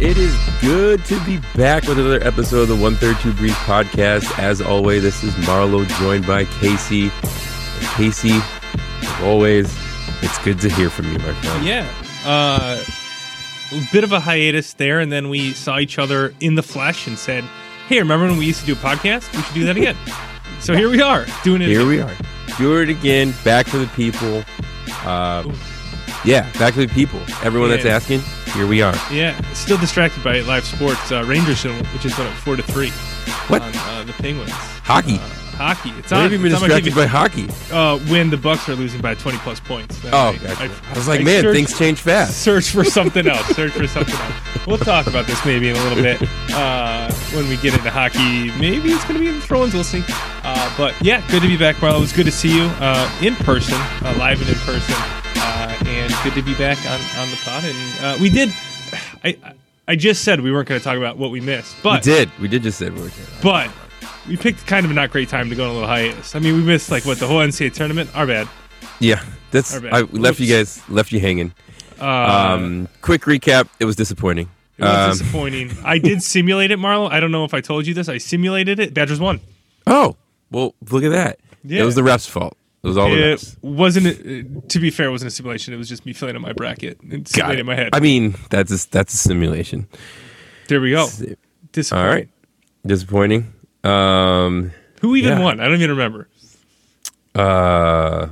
It is good to be back with another episode of the 132 Brief podcast. As always, this is Marlo joined by Casey. Casey, as always, it's good to hear from you, my friend. Yeah. Uh, a bit of a hiatus there, and then we saw each other in the flesh and said, "Hey, remember when we used to do a podcast? We should do that again." so here we are doing it. Here again. we are. Do it again. Back for the people. Um, yeah, back to the people. Everyone that's asking, here we are. Yeah, still distracted by live sports. Uh, Rangers, which is up four to three What? on uh, the Penguins. Hockey. Uh, hockey. It's What on. you been it's on my distracted by hockey? Uh, when the Bucks are losing by 20 plus points. Oh, I, gotcha. I, was like, man, searched- things change fast. Search for something else. Search for something else. We'll talk about this maybe in a little bit uh, when we get into hockey. Maybe it's going to be in the throw-ins. We'll see. Uh, but yeah, good to be back, Marlo. It was good to see you uh, in person, uh, live and in person, and good to be back on, on the pod. And uh, we did. I I just said we weren't going to talk about what we missed, but We did. We did just say we were. but we picked kind of a not great time to go on a little hiatus. I mean, we missed like what the whole NCAA tournament. Our bad. Yeah, that's. Our bad. I we left you guys left you hanging. Uh, Um, quick recap. It was disappointing. It was Um, disappointing. I did simulate it, Marlo. I don't know if I told you this. I simulated it. Badgers won. oh, well, look at that. Yeah. It was the refs' fault. It was all It refs. wasn't. To be fair, it wasn't a simulation. It was just me filling out my bracket and simulating my head. I mean, that's a, that's a simulation. there we go. All Disappointing. right, disappointing. Um, Who even Yeah. won? I don't even remember. uh,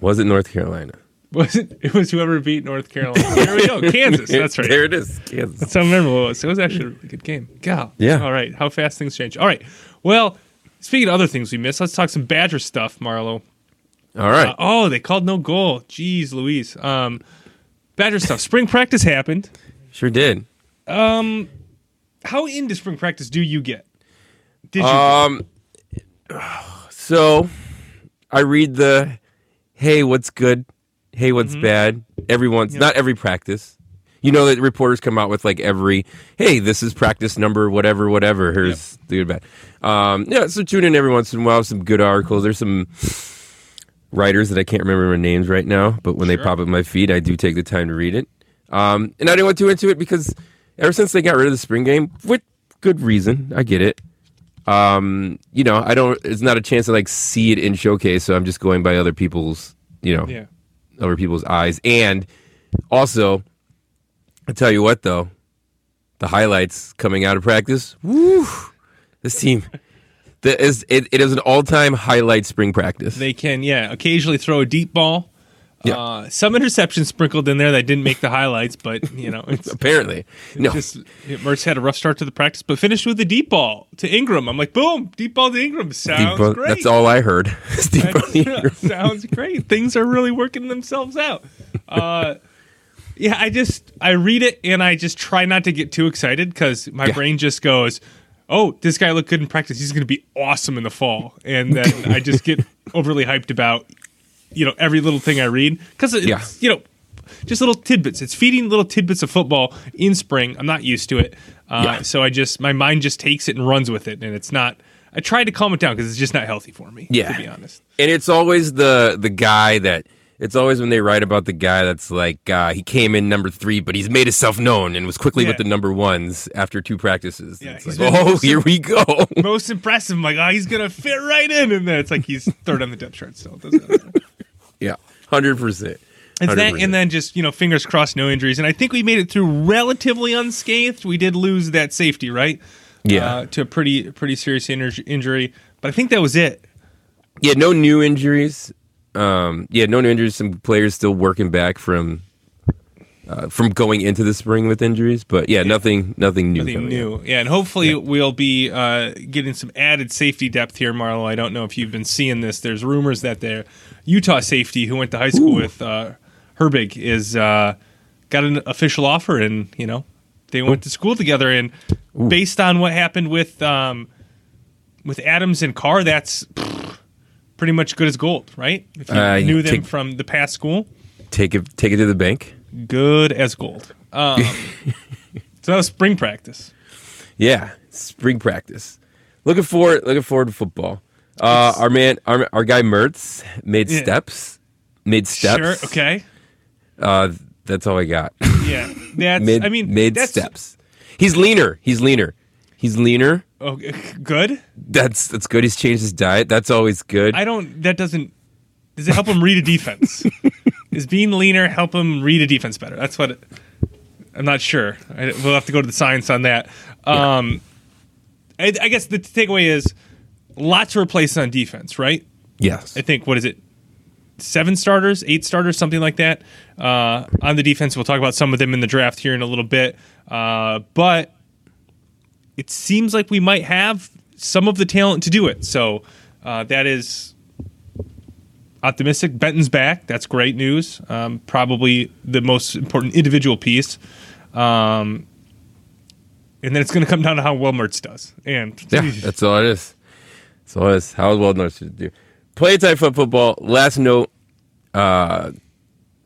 was it North Carolina? Was it? It was whoever beat North Carolina. There we go. Kansas. That's right. there it is. Kansas. That's how memorable it was. It was actually a really good game. God. Yeah. All right. How fast things change. All right. Well, speaking of other things we missed, let's talk some Badger stuff, Marlo. All right. Uh, oh, they called no goal. Jeez Louise. Um, Badger stuff. Spring practice happened. sure did. Um, How into spring practice do you get? Did you? Um, so I read the, hey, what's good? Hey, what's Mm-hmm. bad? Everyone's not every practice. You know that reporters come out with like every, hey, this is practice number, whatever, whatever. Here's the good bad. Um, yeah, so tune in every once in a while. Some good articles. There's some writers that I can't remember their names right now, but when they pop up my feed, I do take the time to read it. Um, and I didn't want too into it because ever since they got rid of the spring game, with good reason, I get it. Um, you know, I don't. It's not a chance to like see it in showcase, so I'm just going by other people's, you know, yeah. other people's eyes. And also, I tell you what, though, the highlights coming out of practice. Woo! This team, that is it, it is an all time highlight spring practice. They can, yeah, occasionally throw a deep ball. Yeah. Uh, some interceptions sprinkled in there that didn't make the highlights, but you know, it's Apparently, no. just Mertz had a rough start to the practice, but finished with a deep ball to Ingram. I'm like, boom, deep ball to Ingram. Sounds ball- great. That's all I heard. Deep ball to Ingram. sounds great. Things are really working themselves out. Uh, yeah, I just I read it and I just try not to get too excited because my Yeah. brain just goes, "Oh, this guy looked good in practice. He's going to be awesome in the fall," and then I just get overly hyped about you know every little thing I read because it's Yeah. you know just little tidbits. It's feeding little tidbits of football in spring. I'm not used to it, uh, Yeah. so I just my mind just takes it and runs with it, and it's not. I try to calm it down because it's just not healthy for me. Yeah. to be honest. and it's always the the guy that it's always when they write about the guy that's like uh, he came in number three, but he's made himself known and was quickly with the number ones after two practices. Yeah, it's like, oh, here we go. most impressive. I'm like, oh, he's gonna fit right in, and then it's like he's third on the depth chart still. It doesn't matter. yeah, hundred percent. It's that, and then just you know, fingers crossed, no injuries. And I think we made it through relatively unscathed. We did lose that safety, right? Yeah. uh, to a pretty pretty serious injur- injury, but I think that was it. yeah, no new injuries. Um, yeah, no new injuries. Some players still working back from uh, from going into the spring with injuries, but yeah, nothing, nothing new. Nothing new, up. yeah. And hopefully we'll be uh, getting some added safety depth here, Marlo. I don't know if you've been seeing this. There's rumors that their Utah safety, who went to high school with uh, Herbig, is uh, got an official offer, and you know they went to school together. And based on what happened with um, with Adams and Carr, that's pretty much good as gold, right? If you Uh, knew them from the past school, Take it, take it to the bank. good as gold. Um, so that was spring practice. Yeah, spring practice. Looking forward, looking forward to football. Uh, our man, our, our guy Mertz made Yeah. steps. Made steps. Sure, okay. Uh, that's all I got. Yeah, that's. made I mean, made steps. He's leaner. He's leaner. He's leaner. Oh, good. That's that's good. He's changed his diet. That's always good. I don't. That doesn't. Does it help him read a defense? Is being leaner help him read a defense better? That's what. It, I'm not sure. I, we'll have to go to the science on that. Um, I, I guess the takeaway is lots to replace on defense, right? yes. I think what is it? Seven starters, eight starters, something like that. Uh, on the defense, we'll talk about some of them in the draft here in a little bit. Uh, but it seems like we might have some of the talent to do it. So uh, that is optimistic. Benton's back. That's great news. Um, probably the most important individual piece. Um, and then it's going to come down to how well Mertz does. And Yeah, that's all it is. That's all it is. How well knows to do. Play type foot football. Last note. Uh,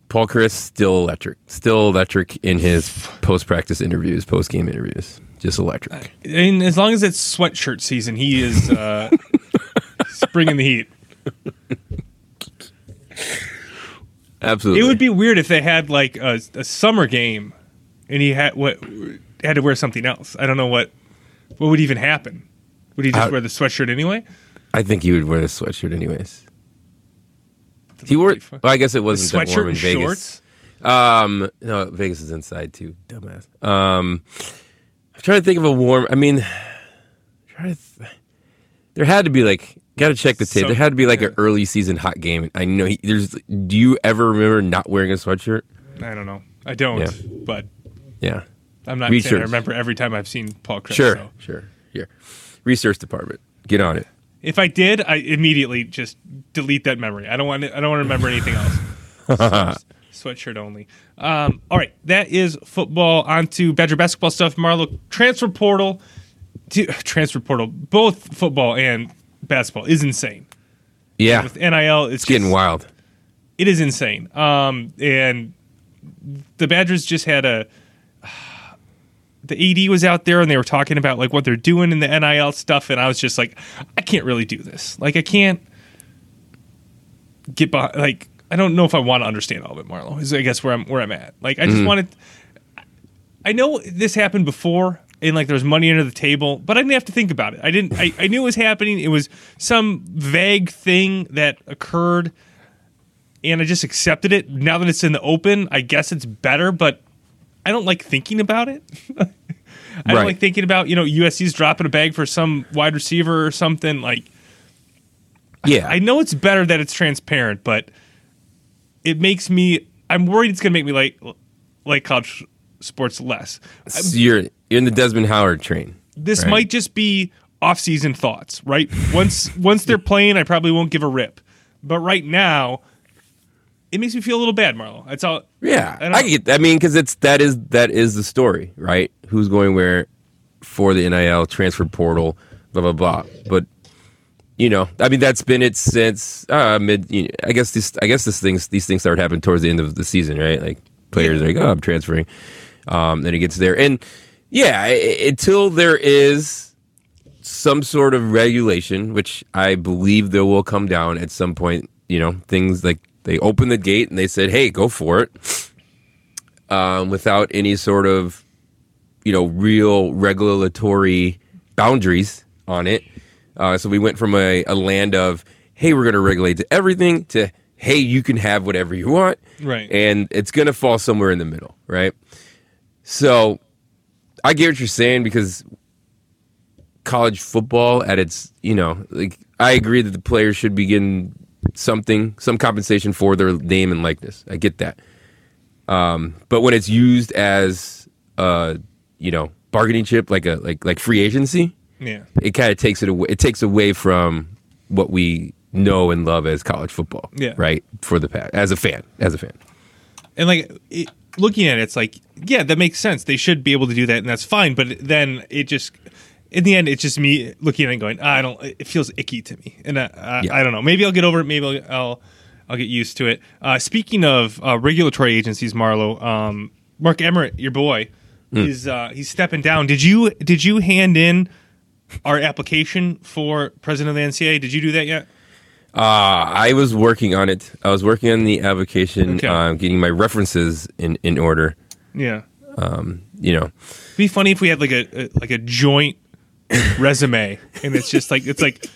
Paul Chryst still electric. Still electric in his post practice interviews, post game interviews. Just electric. and as long as it's sweatshirt season, he is uh, bringing the heat. Absolutely. It would be weird if they had like a, a summer game, and he had what had to wear something else. I don't know what what would even happen. Would he just Uh, wear the sweatshirt anyway? I think he would wear the sweatshirt anyways. He wore. Well, I guess it wasn't that warm in Vegas. shorts. Um, no, Vegas is inside too, dumbass. Um, I'm trying to think of a warm. I mean. Th- there had to be like. Got to check the tape. So- there had to be like an early season hot game. I know. He, there's. Do you ever remember not wearing a sweatshirt? I don't know. I don't, Yeah. but Yeah. I'm not saying I remember every time I've seen Paul Chryst. Sure. so. Sure. Here, research department. Get on it. If I did, I immediately just delete that memory. I don't want. To, I don't want to remember anything else. Sweatshirt only. Um, all right, that is football. On to Badger basketball stuff. Marlo transfer portal. To, transfer portal. Both football and basketball is insane. Yeah. With NIL, it's, It's getting just- wild. It is insane. Um, and the Badgers just had a. The AD was out there and they were talking about like what they're doing in the NIL stuff, and I was just like, I can't really do this. Like, I can't get by Like, I don't know if I want to understand all of it, Marlo. Is I guess where I'm where I'm at. Like, I just mm. wanted. I know this happened before, and like there was money under the table, but I didn't have to think about it. I didn't. I, I knew it was happening. It was some vague thing that occurred and I just accepted it. Now that it's in the open, I guess it's better, but I don't like thinking about it. I don't Right. like thinking about, you know, USC's dropping a bag for some wide receiver or something. Like, Yeah. I know it's better that it's transparent, but it makes me, I'm worried it's going to make me like, like college sports less. So you're you're in the Desmond Howard train. This Right. might just be off-season thoughts, right? Once once they're playing, I probably won't give a rip. But right now, it makes me feel a little bad, Marlo. That's all. Yeah, I I, get. I mean, because it's that is that is the story, right? Who's going where for the NIL transfer portal, blah blah blah. But you know, I mean, that's been it since uh, mid. You know, I guess this. I guess this things these things start happening towards the end of the season, right? Like players are like, oh, I'm transferring. Um, then it gets there, and yeah, i- i- until there is some sort of regulation, which I believe there will come down at some point. You know, things like they opened the gate and they said, "Hey, go for it," um, without any sort of you know real regulatory boundaries on it. Uh, so we went from a, a land of, "Hey, we're going to regulate to everything," to "Hey, you can have whatever you want," Right. and it's going to fall somewhere in the middle, right? So I get what you're saying because college football at its, you know, like I agree that the players should be getting something, some compensation for their name and likeness. I get that. Um, but when it's used as uh, you know, bargaining chip like a like like free agency, Yeah. it kind of takes it away it takes away from what we know and love as college football. Yeah. Right? For the pa- as a fan, as a fan. And like it, looking at it, it's like, yeah, that makes sense. They should be able to do that, and that's fine. But then it just, in the end, it's just me looking at it and going, I don't. It feels icky to me, and I, I, Yeah. I don't know. Maybe I'll get over it. Maybe I'll I'll, I'll get used to it. Uh, speaking of uh, regulatory agencies, Marlo, um, Mark Emmert, your boy, is uh, he's stepping down. Did you did you hand in our application for president of the NCAA. Did you do that yet? Uh, I was working on it. I was working on the application, Okay. um, getting my references in, in order. Yeah. Um, you know, It'd be funny if we had like a, a like a joint resume, and it's just like it's like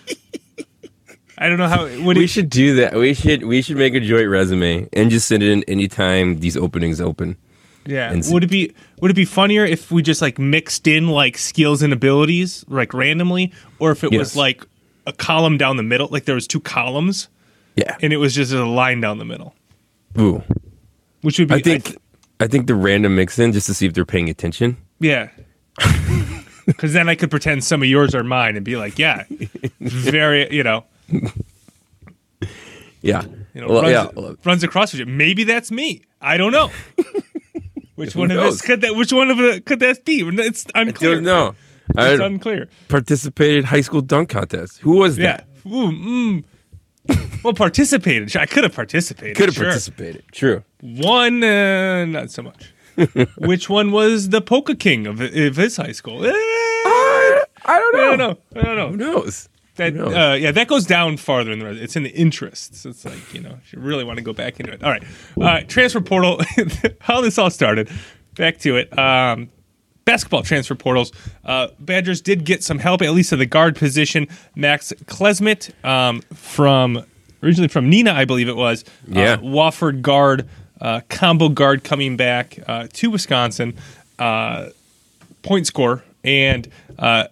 I don't know how. We it, should do that. We should we should make a joint resume and just send it in anytime these openings open. Yeah. and Would it be would it be funnier if we just like mixed in like skills and abilities like randomly, or if it was like a column down the middle, like there was two columns, Yeah. and it was just a line down the middle, Ooh. which would be I think I think the random mix in just to see if they're paying attention. Yeah. Because then I could pretend some of yours are mine and be like, yeah, very, you know, Yeah. you know Well, runs, yeah. runs across with you. Maybe that's me. I don't know. Which one of us could that? Which one of the could that be? It's unclear. Don't know. It's I unclear. participated high school dunk contest. Who was Yeah. that? Ooh, mm. Well, participated. I could have participated. Could have sure. participated. True. One, uh, not so much. Which one was the Polka King of, of his high school? Eh, I don't know. I don't know. I don't know. Who knows? That uh, yeah, that goes down farther in the res- it's in the interests. It's like you know, if you really want to go back into it. All right, uh, transfer portal. how this all started. Back to it. Um, basketball transfer portals. Uh, Badgers did get some help, at least at the guard position. Max Klesmit um, from originally from Neenah, I believe it was. Yeah. Uh, Wofford guard, uh, combo guard coming back uh, to Wisconsin. Uh, point score and uh,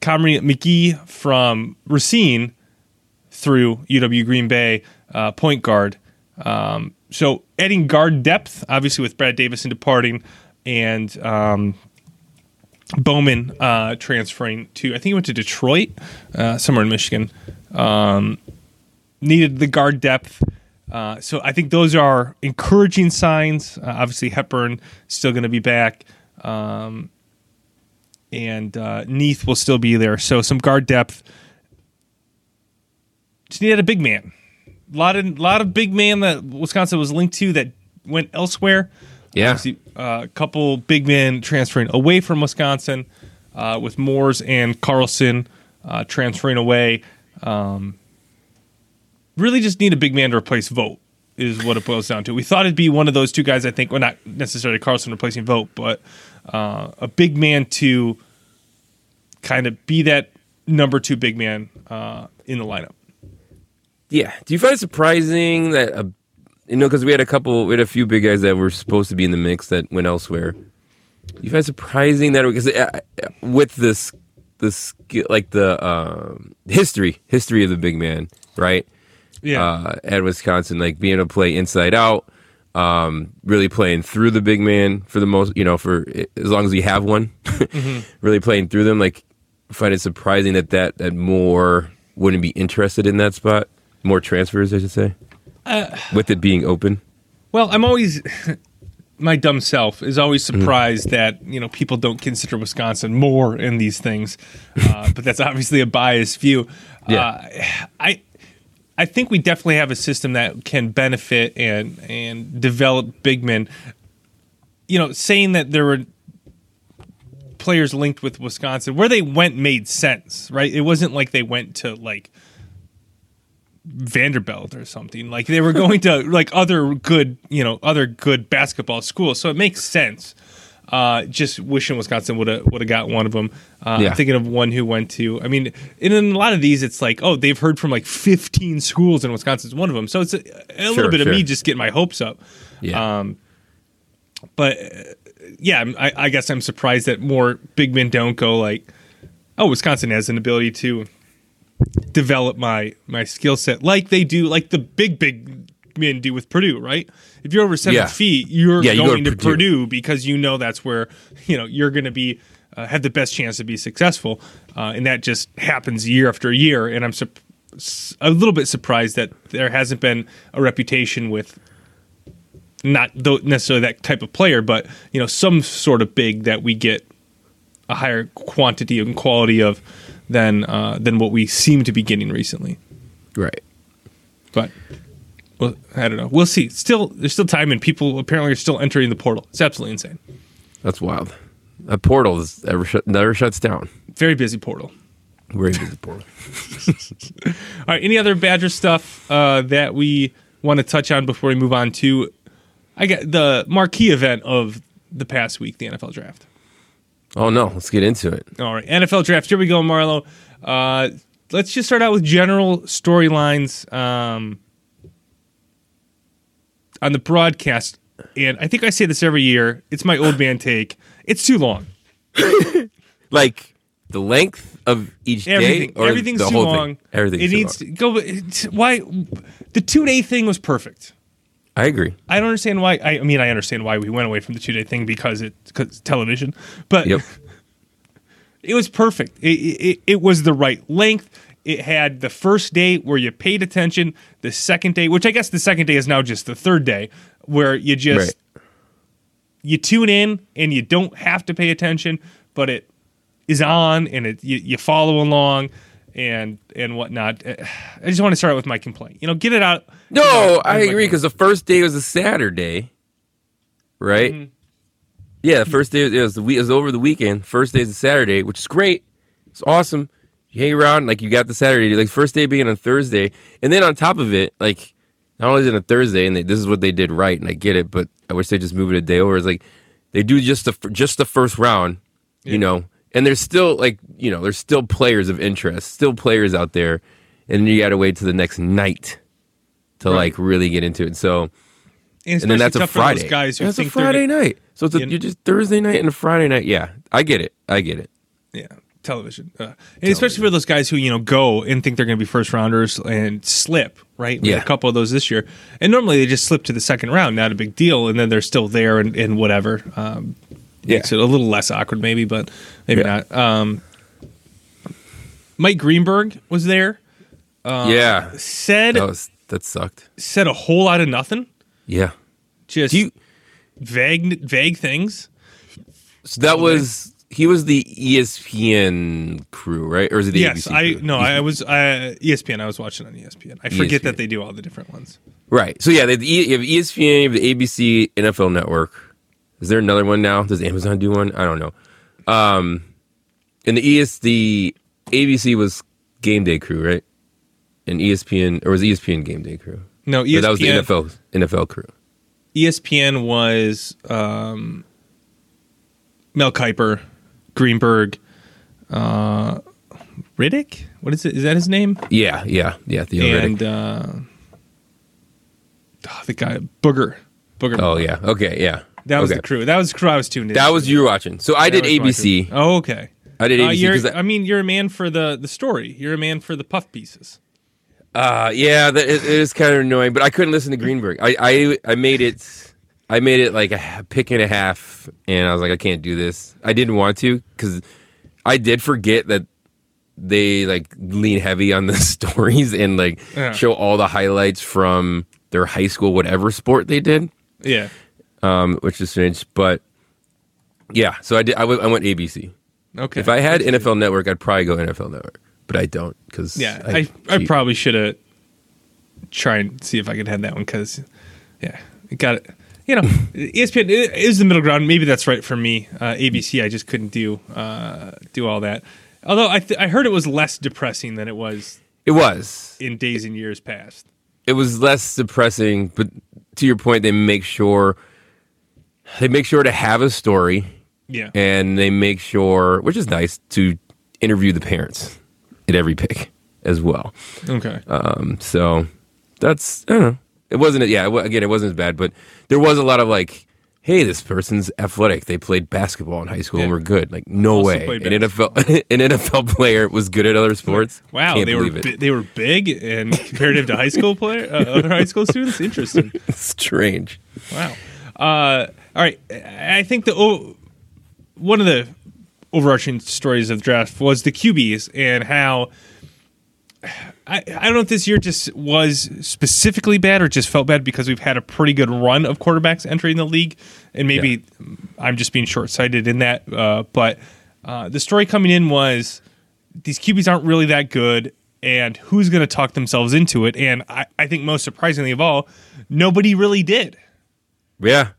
Kamari McGee from Racine through UW Green Bay, uh, point guard. Um, so adding guard depth, obviously with Brad Davison departing and um, Bowman uh, transferring to, I think he went to Detroit, uh, somewhere in Michigan. Um, needed the guard depth. Uh, so I think those are encouraging signs. Uh, obviously, Hepburn still going to be back. Um, and uh, Neath will still be there. So some guard depth. Just needed a big man. A lot of lot of big man that Wisconsin was linked to that went elsewhere. Yeah. Obviously, uh, a couple big men transferring away from Wisconsin, uh, with Mors and Carlson uh, transferring away. Um, really, just need a big man to replace Vogt is what it boils down to. We thought it'd be one of those two guys. I think, well, not necessarily Carlson replacing Vogt, but uh, a big man to kind of be that number two big man uh, in the lineup. Yeah. Do you find it surprising that a you know because we had a couple, we had a few big guys that were supposed to be in the mix that went elsewhere. Do you find it surprising that because uh, uh, with this this like the um, history history of the big man, right? Yeah, uh, at Wisconsin, like being able to play inside out, um, really playing through the big man for the most, you know, for as long as you have one, really playing through them. Like, find it surprising that that that more wouldn't be interested in that spot, more transfers, I should say, with it being open. Well, I'm always my dumb self is always surprised that you know people don't consider Wisconsin more in these things, uh, but that's obviously a biased view. Yeah. Uh, I I think we definitely have a system that can benefit and and develop big men. You know, saying that there were players linked with Wisconsin where they went made sense, right? It wasn't like they went to like Vanderbilt or something. Like they were going to like other good, you know, other good basketball schools. So it makes sense. Uh, just wishing Wisconsin would have would have got one of them. Uh, Yeah. I'm thinking of one who went to. I mean, in, a lot of these, it's like, oh, they've heard from like 15 schools, and Wisconsin's one of them. So it's a, a little bit sure. of me just getting my hopes up. Yeah, Um, But yeah, I, I guess I'm surprised that more big men don't go like, oh, Wisconsin has an ability to develop my my skill set like they do, like the big big men do with Purdue, right? If you're over seven Yeah. feet, you're Yeah, you go going to to Purdue. Purdue. because you know that's where you know you're going to be uh, have the best chance to be successful, uh, and that just happens year after year. And I'm sup- s- a little bit surprised that there hasn't been a reputation with not necessarily that type of player, but you know some sort of big that we get a higher quantity and quality of than uh, than what we seem to be getting recently. right. But well, I don't know. We'll see. Still, there's still time, and people apparently are still entering the portal. It's absolutely insane. That's wild. A portal is ever shut, never shuts down. Very busy portal. Very busy portal. All right. Any other Badger stuff uh, that we want to touch on before we move on to? I got the marquee event of the past week, the NFL draft. Oh no, let's get into it. All right, NFL draft. Here we go, Marlo. Uh, let's just start out with general storylines um, on the broadcast. And I think I say this every year. It's my old man take. It's too long. Like the length of each Everything, day, or everything's the too whole long. thing. Everything's it too needs long. to go. it's- Why the two day thing was perfect. I agree. I don't understand why. I, I mean, I understand why we went away from the two day thing because it because television, but Yep. it was perfect. It, it it was the right length. It had the first day where you paid attention. The second day, which I guess the second day is now just the third day, where you just Right. you tune in and you don't have to pay attention, but it is on and it you, you follow along and and whatnot. Uh, I just want to start out with my complaint. You know, get it out. No, get it out- I agree because the first day was a Saturday, right? Mm-hmm. Yeah, the first day it was the week it was over the weekend. First day is a Saturday, which is great. It's awesome. You hang around like you got the Saturday, like first day being on Thursday, and then on top of it, like not only is it a Thursday, and they, this is what they did right, and I get it, but I wish they just move it a day over. It's like they do just the just the first round, you know, and there's still like you know there's still players of interest, still players out there, and you got to wait to the next night to Right. like really get into it. So and, and then that's a Friday. guys who that's a Friday night. So it's a, You you're just Thursday night and a Friday night. Yeah, I get it. I get it. Yeah, television. Uh, and especially for those guys who you know go and think they're going to be first rounders and slip. Right. We Yeah. a couple of those this year, and normally they just slip to the second round, not a big deal, and then they're still there and, and whatever. Um, Yeah. makes it a little less awkward, maybe, but maybe Yeah. not. Um, Mike Greenberg was there. yeah, Said that was that sucked. said a whole lot of nothing. Yeah. Just you, vague vague things. so that was he was the ESPN crew, right? Or is it the yes, ABC I crew? no, I was uh, ESPN. I was watching on ESPN. I forget ESPN. that they do all the different ones. Right. So yeah, they, you have ESPN, you have the ABC, NFL Network. Is there another one now? Does Amazon do one? I don't know. Um, and the ES the ABC was Game Day Crew, right? And ESPN or was ESPN Game Day Crew? No, Or ESPN. that was the NFL NFL crew. ESPN was um, Mel Kiper, Greenberg, uh, Riddick. What is it? Is that his name? Yeah, yeah, yeah. The and uh, oh, the guy Booger. Booger. oh yeah, okay, yeah. that was okay. the crew. That was the crew I was tuned in. That was you watching. So I That did ABC. Oh, okay. I did Uh, ABC you're, because I mean, you're a man for the the story. You're a man for the puff pieces. Uh, yeah, that it, it is kind of annoying, but I couldn't listen to Greenberg. I, I, I made it, I made it like a pick and a half, and I was like, I can't do this. I didn't want to because I did forget that they like lean heavy on the stories and like Yeah. show all the highlights from their high school whatever sport they did, Yeah. um, which is strange. But yeah, so I did. I went- ABC. Okay. If I had NFL Network, I'd probably go NFL Network, but I don't because Yeah, I, I, probably should have tried and see if I could have that one because, yeah, it got it. You know, ESPN is the middle ground. Maybe that's right for me. Uh, ABC, I just couldn't do uh, do all that. Although I th- I heard it was less depressing than it was it was. in days and years past. it was less depressing, but to your point, they make sure they make sure to have a story, Yeah, and they make sure, which is nice, to interview the parents at every pick as well. okay. Um, so that's I don't know. It wasn't yeah. It, again, it wasn't as bad, but there was a lot of like. Hey, this person's athletic. They played basketball in high school and were good. Like, no Also way. played An NFL, an NFL player was good at other sports. wow, Can't they were it. bi- they were big and comparative to high school player uh, other high school students. Interesting. Strange. Wow. Uh, all right. I think the oh, one of the overarching stories of the draft was the QBs and how I, I don't know if this year just was specifically bad or just felt bad because we've had a pretty good run of quarterbacks entering the league, and maybe I'm just being short sighted in that. Uh, but uh, the story coming in was these QBs aren't really that good, and who's going to talk themselves into it? And I, I think most surprisingly of all, nobody really did. Yeah.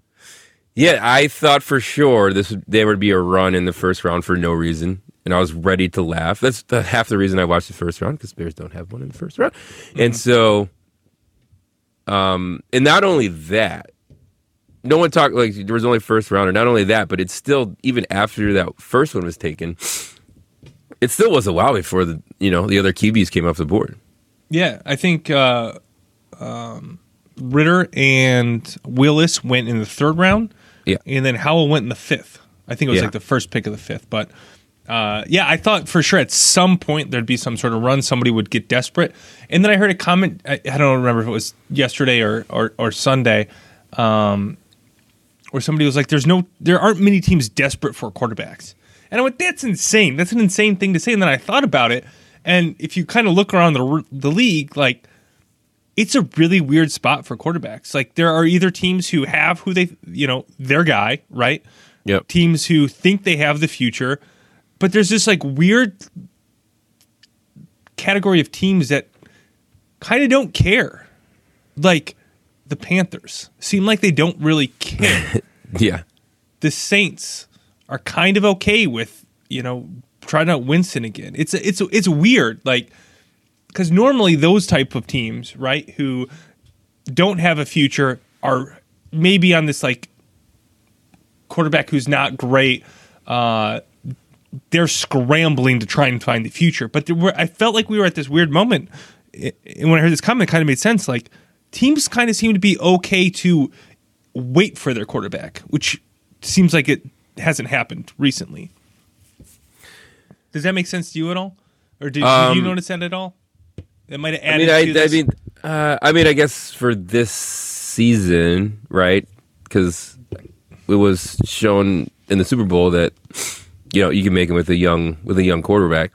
Yeah, I thought for sure this would, there would be a run in the first round for no reason, and I was ready to laugh. That's the, half the reason I watched the first round because Bears don't have one in the first round, and so, um, and not only that, no one talked like there was only first rounder. Not only that, but it's still even after that first one was taken, it still was a while before the you know the other QBs came off the board. Yeah, I think uh, um, Ridder and Willis went in the third round. Yeah. and then Howell went in the fifth. I think it was Yeah. like the first pick of the fifth. But uh, yeah, I thought for sure at some point there'd be some sort of run. Somebody would get desperate. And then I heard a comment. I, I don't remember if it was yesterday or or, or Sunday, um, where somebody was like, "There's no, there aren't many teams desperate for quarterbacks." And I went, "That's insane. That's an insane thing to say." And then I thought about it, and if you kind of look around the the league, like it's a really weird spot for quarterbacks. Like there are either teams who have who they, you know, their guy, right? Yep. Teams who think they have the future, but there's this like weird category of teams that kind of don't care. Like the Panthers seem like they don't really care. Yeah. the Saints are kind of okay with, you know, trying out Winston again. It's it's it's weird like cuz normally those type of teams, right, who don't have a future are maybe on this like quarterback who's not great uh they're scrambling to try and find the future. But there were, I felt like we were at this weird moment. And when I heard this comment, it kind of made sense. Like teams kind of seem to be okay to wait for their quarterback, which seems like it hasn't happened recently. Does that make sense to you at all, or did, did you Um, notice that at all? That might have I mean, I, to I mean, uh, I mean, I guess for this season, right? Because it was shown in the Super Bowl that you know you can make it with a young with a young quarterback.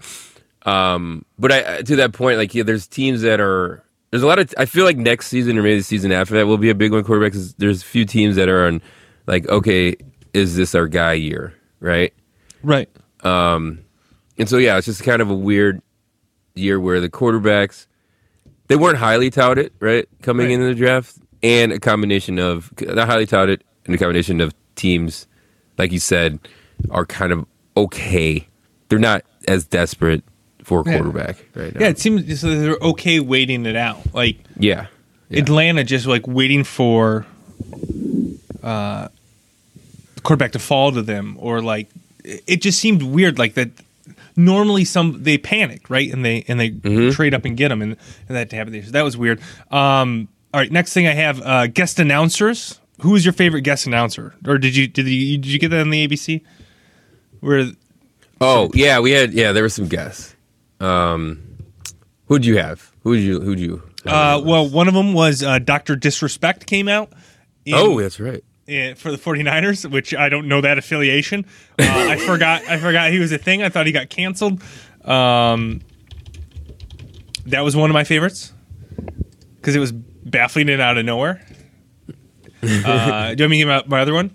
Um, but I to that point, like yeah, there's teams that are there's a lot of I feel like next season or maybe the season after that will be a big one quarterback. 'cause there's a few teams that are on like okay, is this our guy year, right? right. And so yeah, it's just kind of a weird year where the quarterbacks they weren't highly touted, right, coming Right. into the draft, and a combination of not highly touted and a combination of teams, like you said, are kind of okay. They're not as desperate for a Yeah. quarterback right now. Yeah, it seems so they're okay waiting it out. Like yeah, yeah. Atlanta just like waiting for uh, the quarterback to fall to them, or like it just seemed weird. Like that. Normally, some they panic, right, and they and they trade up and get them, and, and that happened. So that was weird. Um, all right, next thing I have uh, guest announcers. Who is your favorite guest announcer, or did you did you did you get that on the ABC? Where Oh yeah, we had yeah. There were some guests. Um, who'd you have? Who'd you? Who'd you? uh, well, one of them was uh, Doctor Disrespect came out. in- oh, that's right. eh, for the 49ers, which I don't know that affiliation. Uh, I forgot I forgot he was a thing. I thought he got canceled. Um, that was one of my favorites because it was baffling and out of nowhere. Uh, do you want me to give out my other one?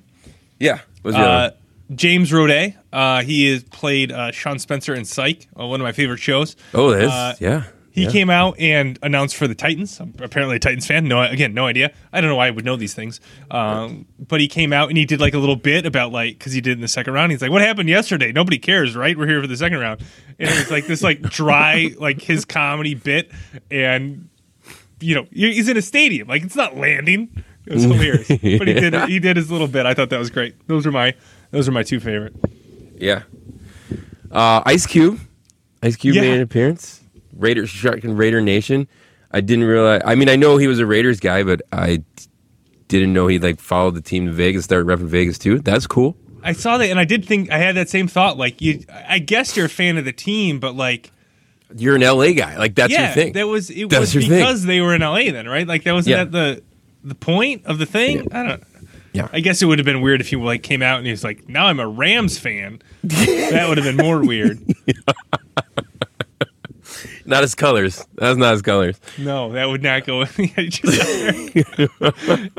Yeah. Was the Uh? James Roday. Uh, he has played uh, Shawn Spencer in Psych, uh, one of my favorite shows. oh, that is uh, yeah. He yeah. came out and announced for the Titans. I'm apparently a Titans fan. No, again, no idea. I don't know why I would know these things. Um, but he came out and he did like a little bit about like because he did in the second round. He's like, "What happened yesterday? Nobody cares, right? We're here for the second round." And it was like this like dry like his comedy bit, and you know he's in a stadium, like it's not landing. It was hilarious, but he did he did his little bit. I thought that was great. Those are my those are my two favorite. Yeah. Uh, Ice Cube. Ice Cube Yeah. made an appearance. Raiders, Shark and Raider Nation. I didn't realize. I mean, I know he was a Raiders guy, but I didn't know he like followed the team to Vegas, started repping Vegas too. That's cool. I saw that and I did think I had that same thought. Like you, I guess you're a fan of the team, but like. You're an LA guy. Like that's yeah, your thing. that was it That's was your thing. because they were in LA then, right? Like that wasn't Yeah. that the the point of the thing? I don't Yeah. I guess it would have been weird if he like came out and he was like, "Now I'm a Rams fan." that would have been more weird. not his colors. That's not his colors. No, that would not go.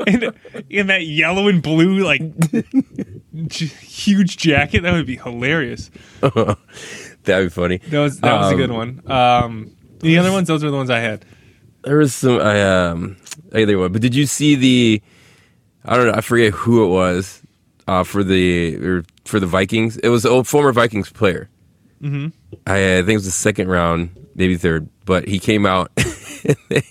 In, in that yellow and blue like j- huge jacket, that would be hilarious. That'd be funny. That was that was a Um, good one. Um, the other ones, those were the ones I had. There was some. I um. Either one. But did you see the? I don't know. I forget who it was. Uh, for the or for the Vikings, it was a former Vikings player. Mm-hmm. I, I think it was the second round, maybe third. But he came out. and they,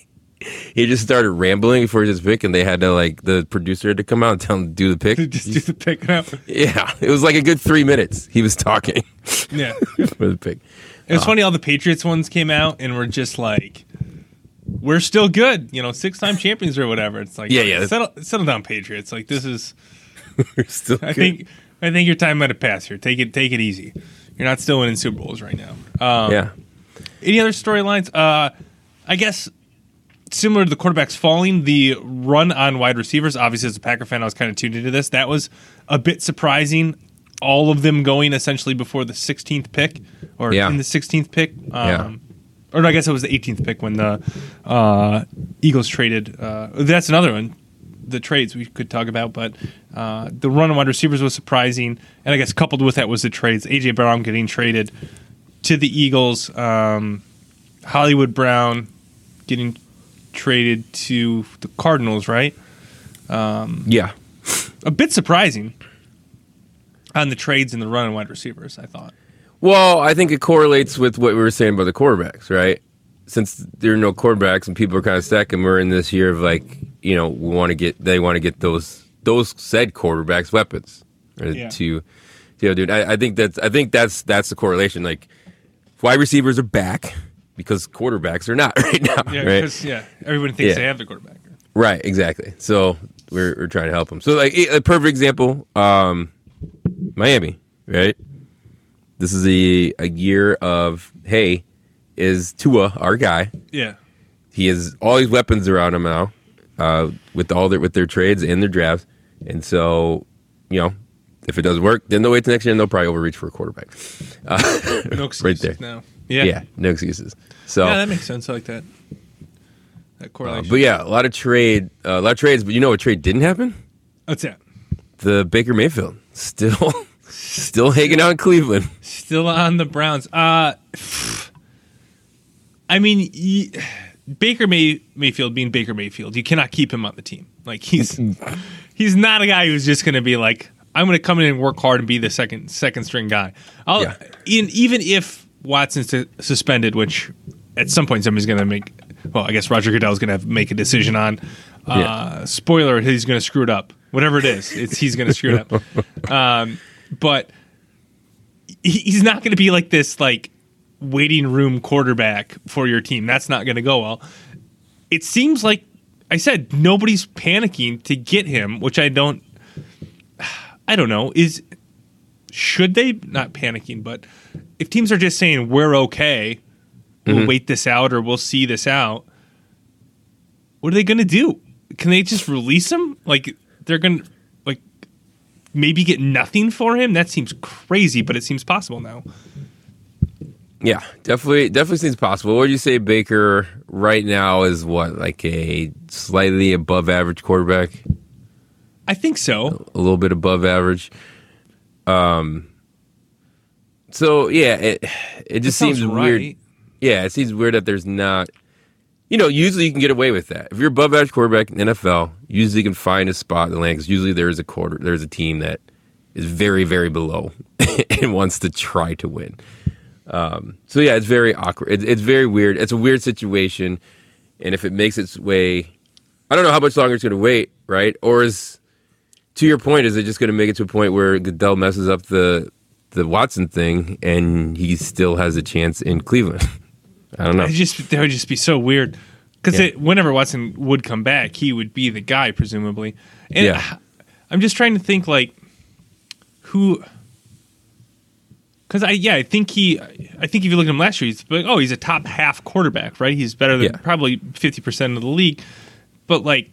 he just started rambling before his pick, and they had to like the producer had to come out and tell him to do the pick. Just do the pick up. yeah, it was like a good three minutes. He was talking Yeah. for the pick. It was funny. All the Patriots ones came out and were just like, "We're still good," you know, six-time champions or whatever. It's like, Yeah, yeah. settle, settle down, Patriots. Like this is, We're still I good. think, I think your time might have passed here. Take it, take it easy. You're not still winning Super Bowls right now. Um, yeah, Any other storylines? Uh, I guess similar to the quarterbacks falling, the run on wide receivers. Obviously, as a Packer fan, I was kind of tuned into this. That was a bit surprising. All of them going essentially before the 16th pick, or Yeah. in the 16th pick. Um, Yeah. Or I guess it was the 18th pick when the uh, Eagles traded. Uh, that's another one. The trades we could talk about, but uh, the run on wide receivers was surprising, and I guess coupled with that was the trades. AJ Brown getting traded to the Eagles. Um, Hollywood Brown getting traded to the Cardinals, right? yeah. A bit surprising on the trades and the run and wide receivers, I thought. Well, I think it correlates with what we were saying about the quarterbacks, right? Since there are no quarterbacks and people are kind of stuck, and we're in this year of like, you know, we want to get they want to get those those said quarterbacks weapons uh, Yeah. to, you know, dude. I, I think that's I think that's that's the correlation. Like, wide receivers are back because quarterbacks are not right now, Yeah, right? because yeah, everyone thinks Yeah. they have the quarterback. Right, exactly. So we're we're trying to help them. So like a perfect example, um, Miami, right? This is a a year of hey, is Tua our guy? Yeah, He has all these weapons around him now, uh, with all their with their trades and their drafts, and so you know. If it doesn't work, then they'll wait till next year and they'll probably overreach for a quarterback. no excuses there. now. Yeah. Yeah, no excuses. So, Yeah, that makes sense. I like that. That uh, but yeah, a lot of trade, uh, a lot of trades. But you know what trade didn't happen? That's it. the Baker Mayfield still still hanging out in Cleveland. Still on the Browns. Uh, I mean, y- Baker May- Mayfield being Baker Mayfield, you cannot keep him on the team. Like he's he's not a guy who's just going to be like, I'm going to come in and work hard and be the second second string guy. I'll, Yeah. in, even if Watson's su- suspended, which at some point somebody's going to make. Well, I guess Roger Goodell's going to make a decision on. Uh, Yeah. Spoiler: he's going to screw it up. Whatever it is, it's he's going to screw it up. Um, but he's not going to be like this like waiting room quarterback for your team. That's not going to go well. It seems like I said nobody's panicking to get him, which I don't I don't know. Is should they not panicking, but if teams are just saying we're okay, we'll mm-hmm. wait this out or we'll see this out, what are they going to do? Can they just release him? Like they're going to maybe get nothing for him? That seems crazy, but it seems possible now. Yeah, definitely, definitely seems possible. What do you say, Baker? Right now is what like a slightly above average quarterback, I think so. a little bit above average. Um. So yeah, it it just seems right. weird. Yeah, it seems weird that there's not. You know, usually you can get away with that. If you're above average quarterback in the NFL, usually you can find a spot in the land because usually there is a quarter, there's a team that is very, very below and wants to try to win. Um, so yeah, it's very awkward. It, it's very weird. It's a weird situation, and if it makes its way, I don't know how much longer it's going to wait, right? Or is to your point, is it just going to make it to a point where Goodell messes up the the Watson thing and he still has a chance in Cleveland? I don't know. It just that would just be so weird because Yeah. whenever Watson would come back, he would be the guy presumably. And Yeah. I'm just trying to think like who. Because I yeah I think he I think if you look at him last year he's like oh he's a top half quarterback right he's better than Yeah. probably fifty percent of the league, but like,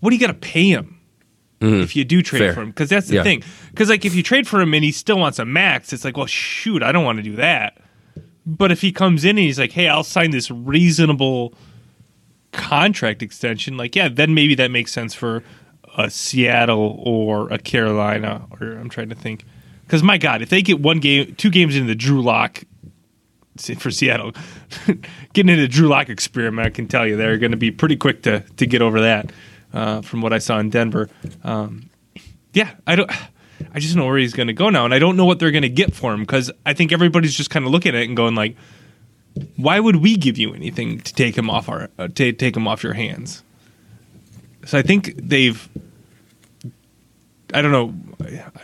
what do you got to pay him if you do trade Mm-hmm. Fair. for him? Because that's the Yeah. thing. Because like if you trade for him and he still wants a max, it's like well shoot I don't want to do that. But if he comes in and he's like, "Hey, I'll sign this reasonable contract extension," like, yeah, then maybe that makes sense for a Seattle or a Carolina. Or I'm trying to think, because my God, if they get one game, two games into the Drew Lock for Seattle, getting into the Drew Lock experiment, I can tell you they're going to be pretty quick to to get over that. Uh, from what I saw in Denver, um, yeah, I don't. I just know where he's going to go now, and I don't know what they're going to get for him because I think everybody's just kind of looking at it and going like, why would we give you anything to take him off our uh, to take him off your hands? So I think they've. I don't know.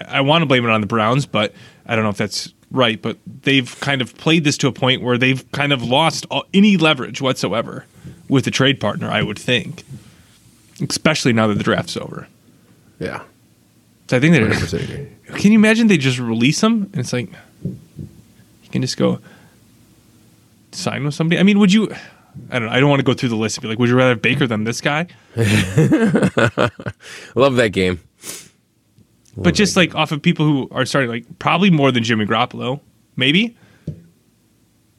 I, I want to blame it on the Browns, but I don't know if that's right. But they've kind of played this to a point where they've kind of lost all, any leverage whatsoever with the trade partner. I would think, especially now that the draft's over. Yeah. So I think they're. 100% Can you imagine they just release him and it's like you can just go sign with somebody? I mean, would you? I don't know. I don't want to go through the list and be like, would you rather have Baker than this guy? Love that game. But just like off of people who are starting, like probably more than Jimmy Garoppolo, maybe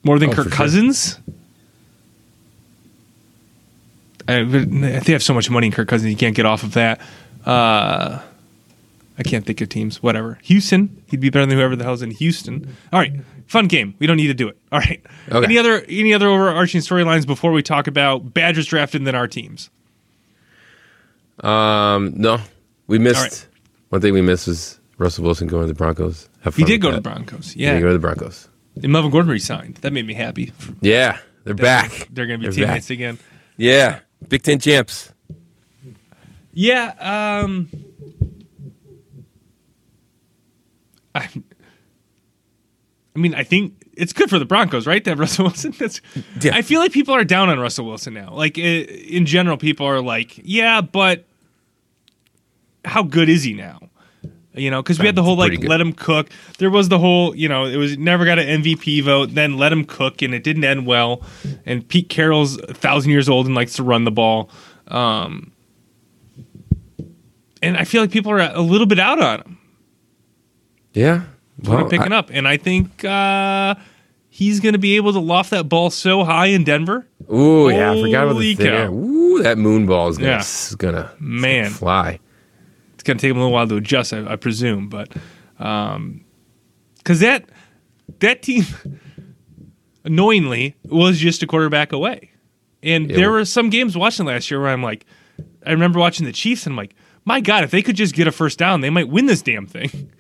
more than Oh, Kirk for sure. Cousins. I, but they have so much money in Kirk Cousins, you can't get off of that. Uh, I can't think of teams. Whatever. Houston, he'd be better than whoever the hell's in Houston. All right, fun game. We don't need to do it. All right. Okay. Any other any other overarching storylines before we talk about Badgers drafted then our teams? Um, no, we missed right. one thing. We missed was Russell Wilson going to the Broncos. He did go to the that. Broncos. He did go to the Broncos. and Melvin Gordon resigned. That made me happy. Yeah, they're back. They're going to be They're teammates back. again. Yeah, Big Ten champs. Yeah. Um, I, I mean, I think it's good for the Broncos, right? To have Russell Wilson. That's. Yeah. I feel like people are down on Russell Wilson now. Like i- in general, people are like, "Yeah, but how good is he now?" You know, because we had the whole like let him cook. There was the whole, you know, it was never got an MVP vote. Then let him cook, and it didn't end well. And Pete Carroll's a thousand years old and likes to run the ball. Um, and I feel like people are a little bit out on him. Yeah, What I'm picking I- up, and I think uh, he's going to be able to loft that ball so high in Denver. Ooh, yeah, I forgot about the thing. Ooh, that moon ball is gonna, Yeah. gonna Man. gonna fly. It's going to take him a little while to adjust, I, I presume, but because that that team annoyingly was just a quarterback away, and Yeah, there well- were some games watching last year where I'm like, I remember watching the Chiefs, and I'm like, my God, if they could just get a first down, they might win this damn thing,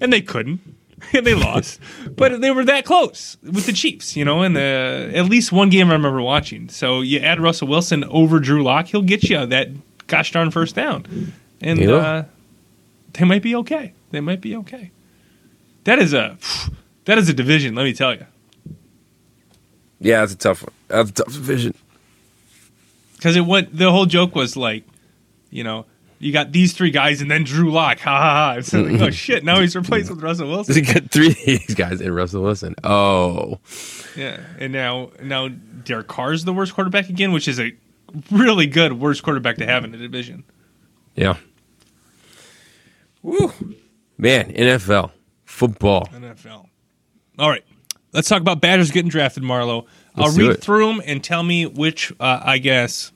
and they couldn't. And they lost, but they were that close with the Chiefs, you know. And the at least one game I remember watching. So you add Russell Wilson over Drew Lock, he'll get you that gosh darn first down, and uh, they might be okay. They might be okay. That is a that is a division. Let me tell you, Yeah, that's a tough one. That's a tough division. because it went. The whole joke was like, you know, you got these three guys and then Drew Lock. Ha ha ha! Like, oh shit! Now he's replaced with Russell Wilson. You got three of these guys in Russell Wilson. Oh, Yeah, and now now Derek Carr's the worst quarterback again, which is a really good worst quarterback to have in the division. yeah. Woo, man, NFL football. NFL. All right, let's talk about Badgers getting drafted, Marlo. I'll read through them and tell me which uh, I guess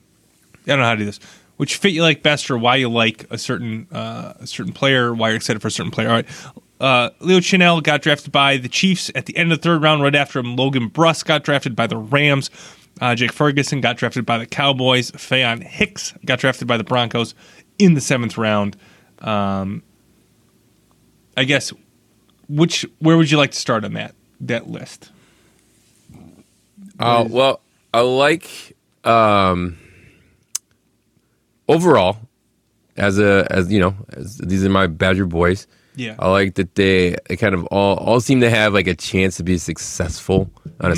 I don't know how to do this. Which fit you like best, or why you like a certain uh, a certain player, why you're excited for a certain player. All right, uh, Leo Chenal got drafted by the Chiefs at the end of the third round. Right after him, Logan Bruss got drafted by the Rams. Uh, Jake Ferguson got drafted by the Cowboys. Faion Hicks got drafted by the Broncos in the seventh round. Um, I guess which where would you like to start on that that list? Uh, well, I like um, overall as a as you know as these are my Badger boys. Yeah. I like that they, they kind of all all seem to have like a chance to be successful on a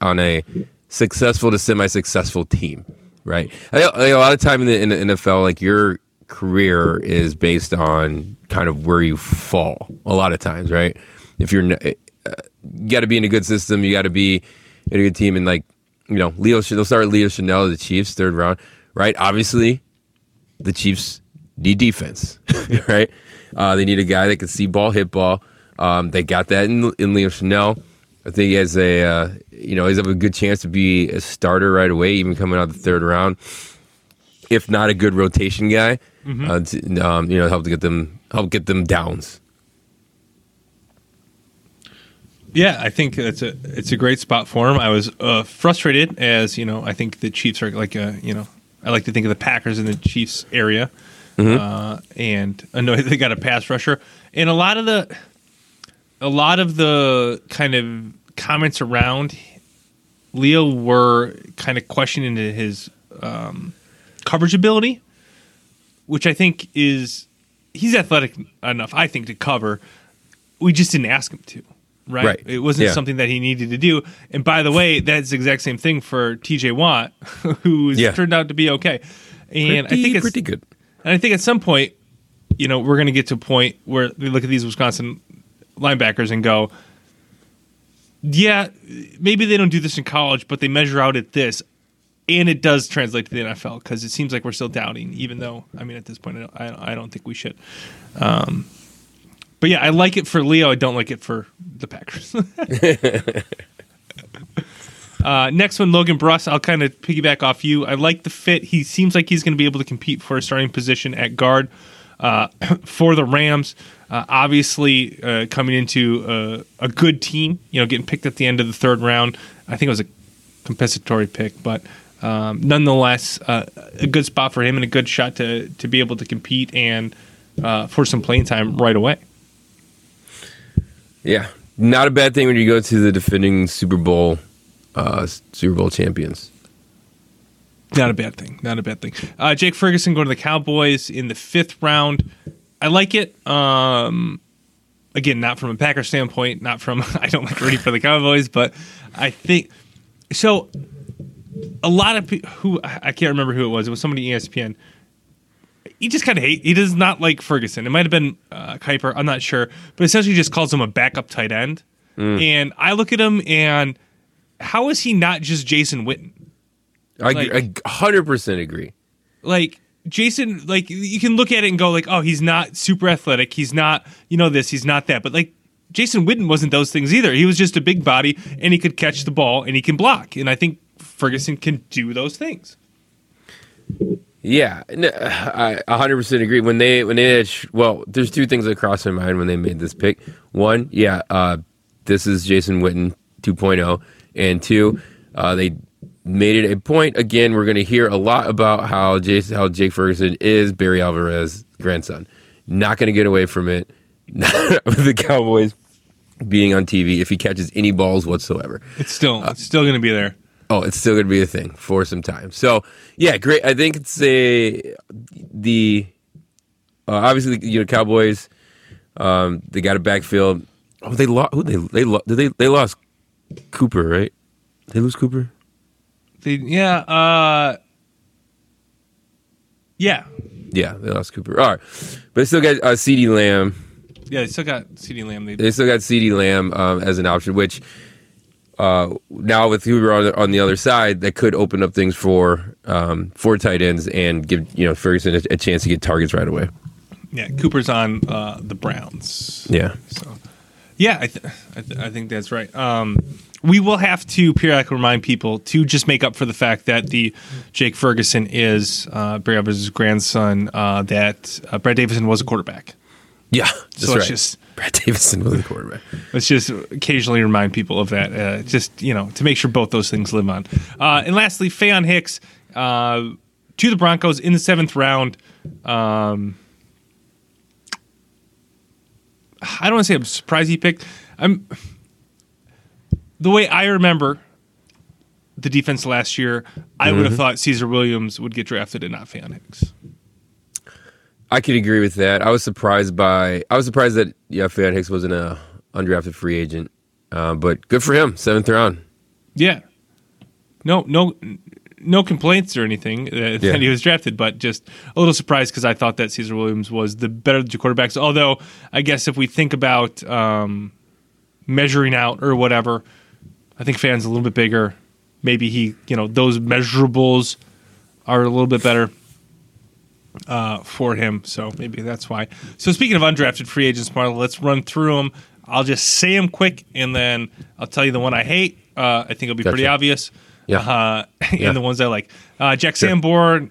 on a successful to semi successful team, right? I, I, a lot of time in the, in the NFL, like your career is based on kind of where you fall. A lot of times, right? If you're n- uh, you got to be in a good system, you got to be in a good team, and like you know, Leo, they'll start Leo Chenal, the Chiefs, third round, right? Obviously, the Chiefs need defense, right? Uh, they need a guy that can see ball, hit ball. Um, they got that in, in Leo Chenal. I think he has a, uh, you know, he's have a good chance to be a starter right away, even coming out of the third round. If not a good rotation guy, uh, to, um, you know, help to get them help get them downs. Yeah, I think it's a it's a great spot for him. I was uh, frustrated as you know. I think the Chiefs are like a you know. I like to think of the Packers in the Chiefs area, uh, and annoyed that they got a pass rusher. And a lot of the, a lot of the kind of comments around Leo were kind of questioning his um, coverage ability, which I think is he's athletic enough, I think, to cover. We just didn't ask him to. Right. Right. It wasn't Yeah. something that he needed to do. And by the way, that's the exact same thing for TJ Watt, who's Yeah. turned out to be okay. And I think it's pretty good. and I think at some point, you know, we're going to get to a point where we look at these Wisconsin linebackers and go, yeah, maybe they don't do this in college, but they measure out at this. And it does translate to the NFL because it seems like we're still doubting, even though, I mean, at this point, I don't, I, I don't think we should. Um, but yeah, I like it for Leo. I don't like it for the Packers. Uh, next one, Logan Bruss. I'll kind of piggyback off you. I like the fit. He seems like he's going to be able to compete for a starting position at guard uh, for the Rams. Uh, obviously, uh, coming into a, a good team, you know, getting picked at the end of the third round. I think it was a compensatory pick, but um, nonetheless, uh, a good spot for him and a good shot to to be able to compete and uh, for some playing time right away. Yeah, not a bad thing when you go to the defending Super Bowl, uh, Super Bowl champions. Not a bad thing. Not a bad thing. Uh, Jake Ferguson going to the Cowboys in the fifth round. I like it. Um, again, not from a Packer standpoint, not from I don't like rooting for the Cowboys, but I think so. A lot of people who I can't remember who it was. It was somebody ESPN. He just kind of hate. He does not like Ferguson. It might have been uh, Kiper. I'm not sure, but essentially just calls him a backup tight end. And I look at him and how is he not just Jason Witten? I, Like- I 100% agree. like Jason, like you can look at it and go like, oh, he's not super athletic. He's not, you know, this. He's not that. But like Jason Witten wasn't those things either. He was just a big body and he could catch the ball and he can block. And I think Ferguson can do those things. Yeah, I 100% agree. When they when they had sh- well, there's two things that crossed my mind when they made this pick. One, yeah, uh, this is Jason Witten 2.0, and two, uh, they made it a point again. We're going to hear a lot about how Jason, how Jake Ferguson is Barry Alvarez's grandson. Not going to get away from it. with the Cowboys being on TV if he catches any balls whatsoever. It's still it's still going to be there. Oh, it's still going to be a thing for some time. So, yeah, great. I think it's a the uh, obviously you know Cowboys. Um, they got a backfield. Oh, they lost. Who they they lo- did they they lost Cooper right? They lose Cooper. They, yeah, uh, yeah, Yeah, they lost Cooper. All right, but they still got uh, CeeDee Lamb. yeah. They still got CeeDee Lamb. They, They still got CeeDee Lamb um, as an option, which uh, now with Hoover on on the other side, that could open up things for um, for tight ends and give you know Ferguson a, a chance to get targets right away. yeah, Cooper's on uh, the Browns. Yeah. So, yeah, I, th- I, th- I think that's right. Um, we will have to periodically remind people to just make up for the fact that the Jake Ferguson is uh, Barry Alvarez's grandson. Uh, that uh, Brad Davison was a quarterback. Yeah, that's So right. just Brad Davison was the quarterback. let's just occasionally remind people of that. Uh, just you know to make sure both those things live on. Uh, and lastly, Faion Hicks uh, to the Broncos in the seventh round. Um, I don't want to say I'm surprised he picked. I'm the way I remember the defense last year. I would have thought Caesar Williams would get drafted and not Faion Hicks. I could agree with that. I was surprised by. I was surprised that yeah, Fan Hicks wasn't a undrafted free agent, uh, but good for him. Seventh round. Yeah. No, no, no complaints or anything uh, Yeah. that he was drafted, but just a little surprised because I thought that Caesar Williams was the better of the two quarterbacks. Although I guess if we think about um, measuring out or whatever, I think fans a little bit bigger. Maybe he, you know, those measurables are a little bit better uh, for him. So maybe that's why. So speaking of undrafted free agents, Marla, let's run through them. I'll just say them quick, and then I'll tell you the one I hate. Uh, I think it'll be pretty obvious. Yeah. Uh, and Yeah. the ones I like. Uh, Jack Sure. Sanborn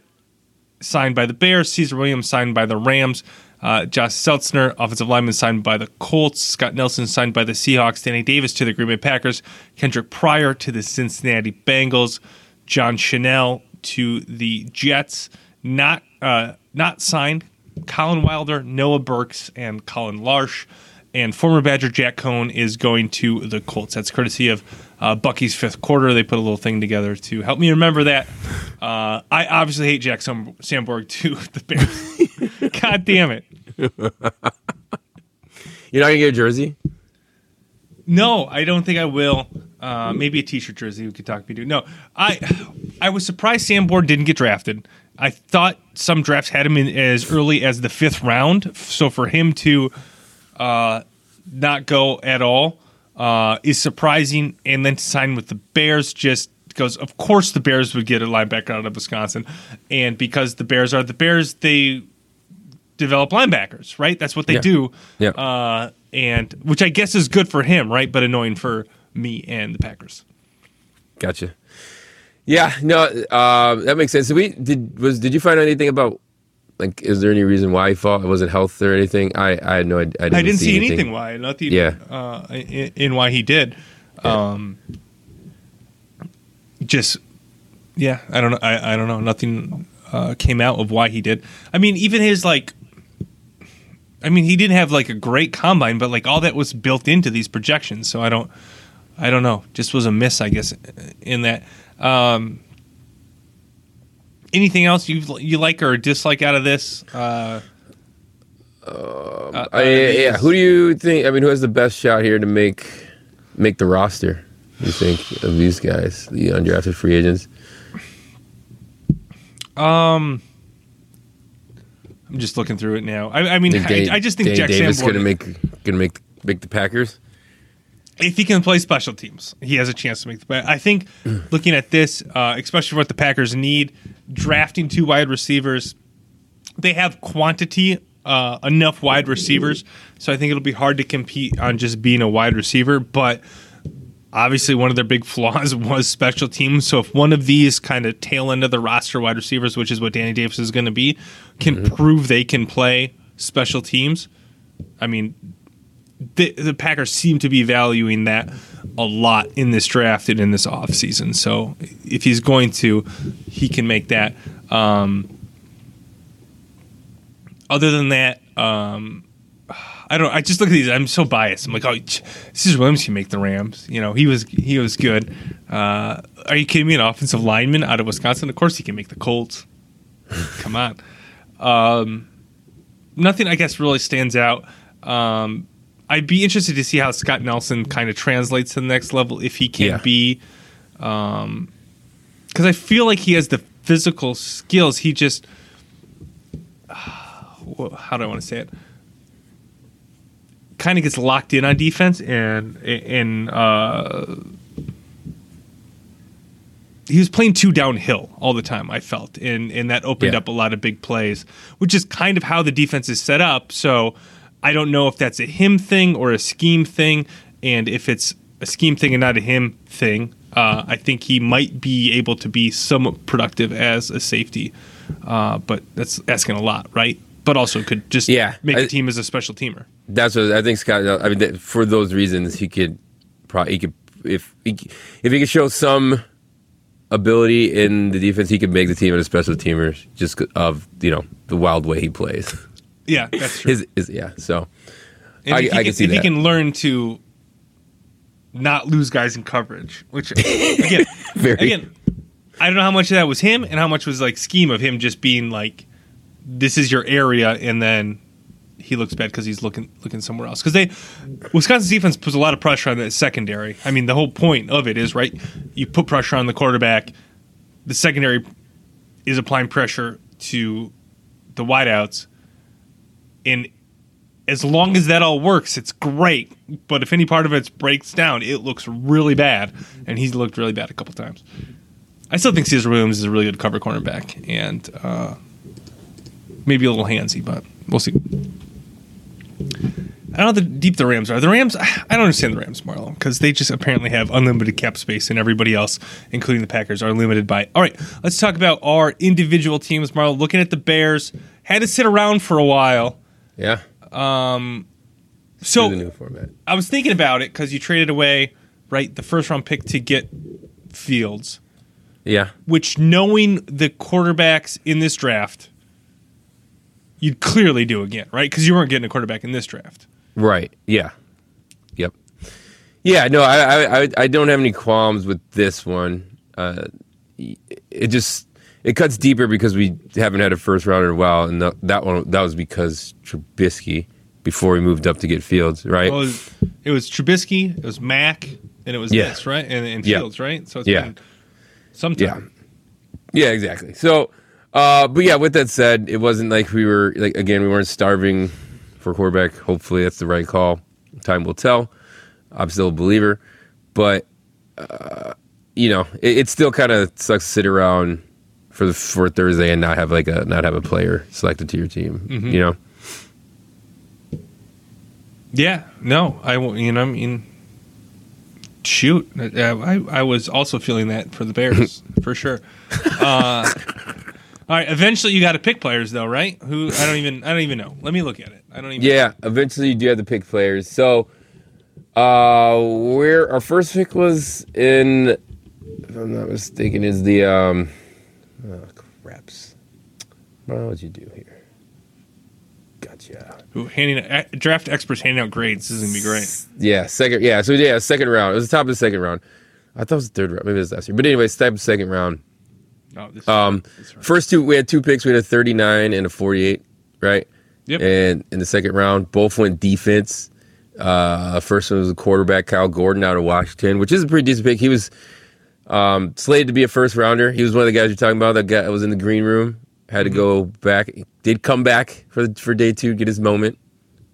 signed by the Bears. Caesar Williams signed by the Rams. Uh, Josh Seltzner, offensive lineman, signed by the Colts. Scott Nelson signed by the Seahawks. Danny Davis to the Green Bay Packers. Kendrick Pryor to the Cincinnati Bengals. John Chenal to the Jets. Not uh, not signed. Colin Wilder, Noah Burks, and Colin Larsh. and former Badger Jack Coan is going to the Colts. That's courtesy of uh, Bucky's fifth quarter. They put a little thing together to help me remember that. Uh, I obviously hate Jack Sam- Samborg to the Bears. God damn it. You're not gonna get a jersey. No, I don't think I will. Uh, maybe a T-shirt jersey. We could talk me to. No, I I was surprised Sanborn didn't get drafted. I thought some drafts had him in as early as the fifth round. So for him to uh, not go at all uh, is surprising. And then to sign with the Bears just goes, of course, the Bears would get a linebacker out of Wisconsin, and because the Bears are the Bears, they develop linebackers, right? That's what they Yeah. do. Yeah. Uh, and which I guess is good for him, right? But annoying for me and the Packers. Gotcha. Yeah, no, uh, that makes sense. So we did was did you find out anything about like is there any reason why he fought? Was it health or anything? I I had no idea. I didn't, I didn't see anything, why, nothing. Yeah. Uh, in, in why he did. Um, just yeah, I don't know. I, I don't know. Nothing uh, came out of why he did. I mean, even his like. I mean, he didn't have like a great combine, but like all that was built into these projections. So I don't, I don't know. Just was a miss, I guess, in that. Um, anything else you you like or dislike out of this? Uh, uh, I, yeah, who do you think? I mean, who has the best shot here to make make the roster? You think of these guys, the undrafted free agents? Um, I'm just looking through it now. I, I mean, I, I just think Dane Jack Davis Sanborn, gonna make gonna make make the Packers. If he can play special teams, he has a chance to make the. But I think looking at this, uh, especially what the Packers need, drafting two wide receivers, they have quantity. Uh, enough wide receivers, so I think it'll be hard to compete on just being a wide receiver. But obviously, one of their big flaws was special teams. So if one of these kind of tail end of the roster wide receivers, which is what Danny Davis is going to be, can prove they can play special teams, I mean, the, the Packers seem to be valuing that a lot in this draft and in this offseason. So if he's going to, he can make that. Um, other than that, um, I don't. I just look at these. I'm so biased. I'm like, oh, Caesar Williams can make the Rams. You know, he was he was good. Uh, are you kidding me? An offensive lineman out of Wisconsin? Of course he can make the Colts. Come on. Um, nothing, I guess, really stands out. Um, I'd be interested to see how Scott Nelson kind of translates to the next level if he can Yeah. be, because I feel like he has the physical skills. He just, wh- how do I want to say it? Kind of gets locked in on defense and and uh, he was playing too downhill all the time. I felt, and and that opened Yeah. up a lot of big plays, which is kind of how the defense is set up. So I don't know if that's a him thing or a scheme thing, and if it's a scheme thing and not a him thing. Uh, I think he might be able to be somewhat productive as a safety, uh, but that's asking a lot, right? But also could just Yeah, make I- a team as a special teamer. That's what I think. Scott. I mean, that, for those reasons, he could probably he could if he, if he could show some ability in the defense, he could make the team and a special teamer just of you know the wild way he plays. Yeah, that's true. His, his yeah. So And I- if he I can see if he can learn to not lose guys in coverage, which again, Very. again, I don't know how much of that was him and how much was like scheme of him just being like, this is your area, and then he looks bad because he's looking looking somewhere else. Because they Wisconsin's defense puts a lot of pressure on the secondary. I mean, the whole point of it is right. You put pressure on the quarterback. The secondary is applying pressure to the wideouts, and as long as that all works, it's great. But if any part of it breaks down, it looks really bad, and he's looked really bad a couple times. I still think Caesar Williams is a really good cover cornerback, and uh, maybe a little handsy, but we'll see. I don't know how deep the Rams are. The Rams, I don't understand the Rams, Marlon, because they just apparently have unlimited cap space, and everybody else, including the Packers, are limited by. All right, let's talk about our individual teams, Marlon. Looking at the Bears, had to sit around for a while. Yeah. So the new format. I was thinking about it because you traded away, right, the first round pick to get Fields, Yeah. which knowing the quarterbacks in this draft, you'd clearly do again, right? Because you weren't getting a quarterback in this draft. Right. Yeah. Yep. Yeah. No, I I I- I don't have any qualms with this one. Uh, it just it cuts deeper because we haven't had a first round in a while, and th- that one that was because Trubisky before we moved up to get Fields, right? Well, it, was, it was Trubisky, it was Mack, and it was Yeah. this, right? And, and Yeah. Fields, right? So it's Yeah. been Yeah. Yeah, exactly. So, uh, but yeah, with that said, it wasn't like we were like again we weren't starving for quarterback. Hopefully, that's the right call. Time will tell. I'm still a believer, but uh, you know, it, it still kind of sucks to sit around for the for Thursday and not have like a not have a player selected to your team. You know, Yeah, no, I won't- you know I mean, shoot, I I was also feeling that for the Bears for sure. Uh, all right, eventually you got to pick players though, right? Who I don't even I don't even know. Let me look at it. I don't even. yeah. Eventually, you do have to pick players. So, uh, where our first pick was in, if I'm not mistaken, is the um, oh, craps. What would you do here? Gotcha. Who handing draft experts handing out grades. This is gonna be great. Yeah, second. Yeah, so yeah, second round. It was the top of the second round. I thought it was the third round. Maybe it was last year. But anyway, it's type of second round. Oh, this, Um, this right. first two, we had two picks. We had a 39 and a 48, right? Yep. And in the second round, both went defense. Uh, first one was a quarterback, Kyle Gordon out of Washington, which is a pretty decent pick. He was um, slated to be a first rounder. He was one of the guys you're talking about that guy was in the green room. Had to go back. Did come back for for day two, get his moment.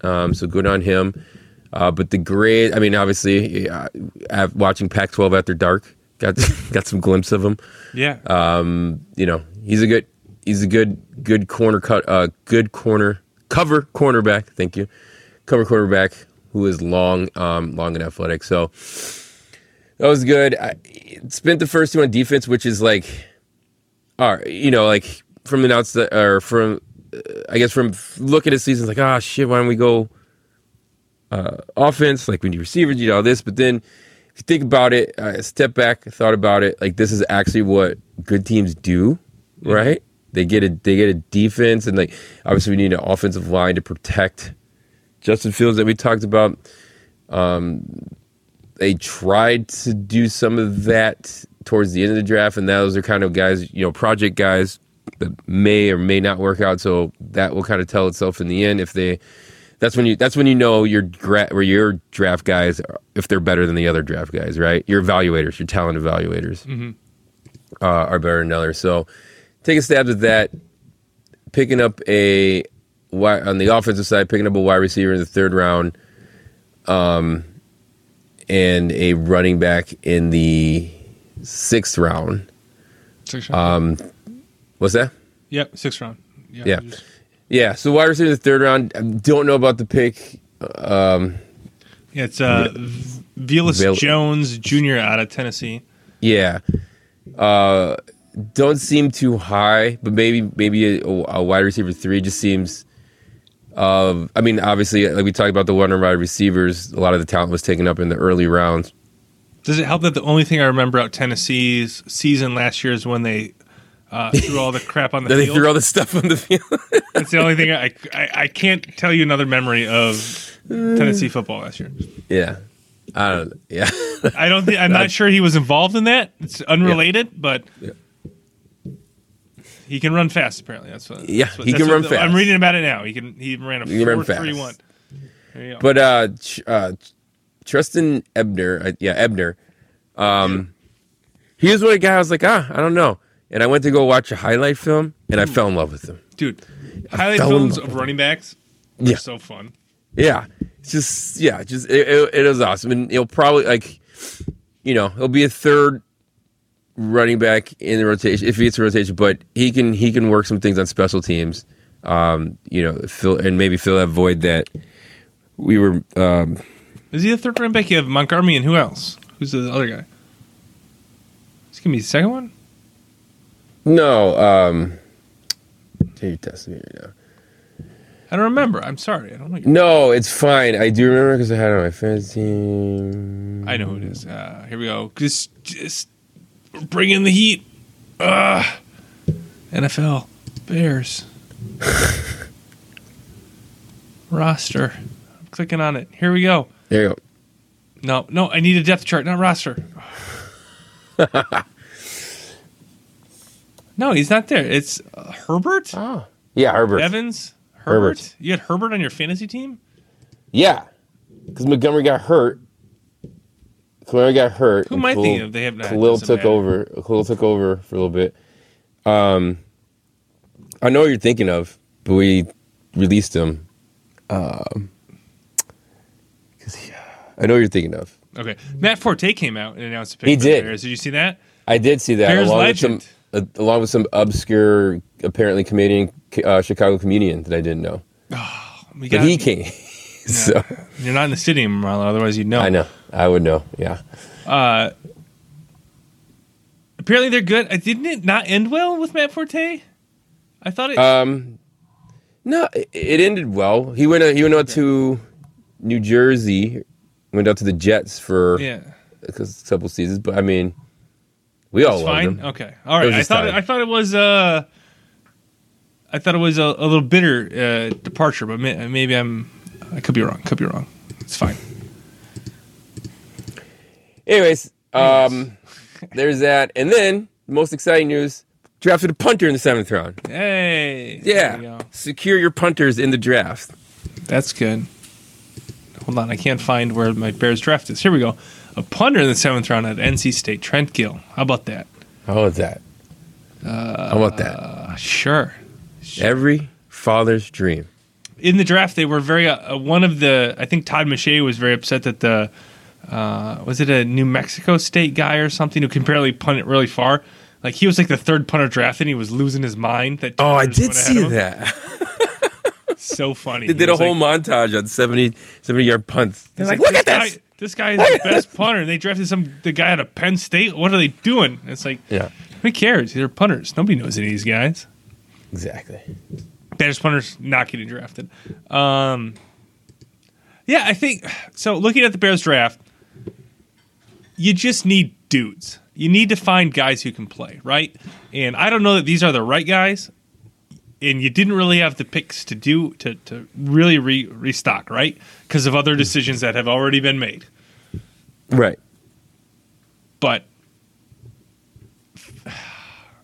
Um, so good on him. Uh, but the grade, I mean, obviously, uh, watching Pac-12 after dark, got got some glimpse of him yeah. um, you know, he's a good, he's a good, good corner cut, uh, good corner cover cornerback. Thank you, cover cornerback who is long, um, long and athletic. So that was good. I spent the first two on defense, which is like, all right, you know, like from the outside or from, uh, I guess from looking at seasons, like, ah, shit, why don't we go uh, offense? Like we need receivers, you know, all this, but then if you think about it, I step back, thought about it. Like this is actually what good teams do, right? They get a they get a defense, and like obviously we need an offensive line to protect Justin Fields that we talked about. Um, they tried to do some of that towards the end of the draft, and those are kind of guys, you know, project guys that may or may not work out. So that will kind of tell itself in the end if they. That's when you. That's when you know your gra- where your draft guys if they're better than the other draft guys, right? Your evaluators, your talent evaluators, uh, are better than others. So take a stab at that. Picking up a on the offensive side, picking up a wide receiver in the third round, um, and a running back in the sixth round. Six round. Um, what's that? yep. sixth round. Yeah. Yeah, so wide receiver in the third round. I don't know about the pick. Um, Yeah, it's uh, V- Velus Vel- Jones Jr. out of Tennessee. yeah, uh, don't seem too high, but maybe maybe a, a wide receiver three just seems. Uh, I mean, obviously, like we talked about the one wide receivers, a lot of the talent was taken up in the early rounds. Does it help that the only thing I remember about Tennessee's season last year is when they uh, threw all the crap on the they field? threw all the stuff on the field. That's the only thing I, I I can't tell you another memory of Tennessee football last year. yeah, I don't. Yeah, I don't think I'm not sure he was involved in that. It's unrelated, but Yeah. He can run fast. Apparently, that's what. Yeah, that's what- he can run fast. I'm reading about it now. He can. He ran a He four fast. three one. There you go. But uh, uh, Trestan Ebner, uh, yeah, Ebner, um, he was one of the guys I was like, ah, I don't know. And I went to go watch a highlight film, and I fell in love with him. dude, highlight films of running backs. Yeah. are so fun. Yeah, it's just yeah, just it, it, it is awesome, and he'll probably like, you know, he'll be a third running back in the rotation if he gets a rotation, but he can he can work some things on special teams, um, you know, fill and maybe fill that void that we were um, Is he the third running back? You have Montgomery and who else? Who's the other guy? Is he gonna be the second one? no. Um, you're testing me right now. I don't remember. I'm sorry. I don't know. No, it's fine. I do remember because I had it on my fantasy team. I know who it is. Uh, here we go. Just, just bring in the heat. Ugh. NFL Bears roster. I'm clicking on it. Here we go. There you go. No, no, I need a depth chart, not roster. no, he's not there. It's uh, Herbert Oh. Yeah, Herbert. Evans. Herbert. Herbert. You had Herbert on your fantasy team. Yeah, because Montgomery got hurt. Khalil got hurt. Who am I thinking of? They have not. Khalil took matter. over. Khalil took over for a little bit. Um, I know what you're thinking of, but we released him. Um, 'cause I know what you're thinking of. Okay, Matt Forte came out and announced a pick. He did. Bears. Did you see that? I did see that Bears along with legend. some, uh, along with some obscure, apparently comedian, uh, Chicago comedian that I didn't know, We but he came. so You're not in the stadium, Marlo. Otherwise, you'd know. I know, I would know. Yeah, Uh, apparently, they're good. Uh, Didn't it not end well with Matt Forte? I thought it. Um, no, it, it ended well. He went. Out, he went out to New Jersey. Went out to the Jets for yeah, a couple seasons, but I mean, we all it's loved fine. him. Okay, all right. I thought. It. I thought it was. Uh, I thought it was a, a little bitter uh, departure, but may, maybe I'm. I could be wrong. Could be wrong. It's fine. Anyways, um, there's that, and then the most exciting news: drafted a punter in the seventh round. Hey. Yeah, secure your punters in the draft. That's good. Hold on, I can't find where my Bears draft is. Here we go. A punter in the seventh round at NC State, Trent Gill. How about that? How about that? How about that? Uh, sure. Every father's dream. In the draft, they were very. Uh, one of the, I think Todd McShay was very upset that the, uh, was it a New Mexico State guy or something who can barely punt it really far? Like he was like the third punter drafted, and he was losing his mind. That Oh, I did see that. So funny. They did a whole like, montage on 70, 70 yard punts. They're like, This look at guy- this. This guy is the best punter. And they drafted some the guy out of Penn State. What are they doing? It's like, Yeah, who cares? They're punters. Nobody knows any of these guys. exactly. Bears punters not getting drafted. Um, yeah, I think so. Looking at the Bears draft, you just need dudes. You need to find guys who can play, right? And I don't know that these are the right guys. And you didn't really have the picks to do to to really re, restock, right? Because of other mm. decisions that have already been made. Right. But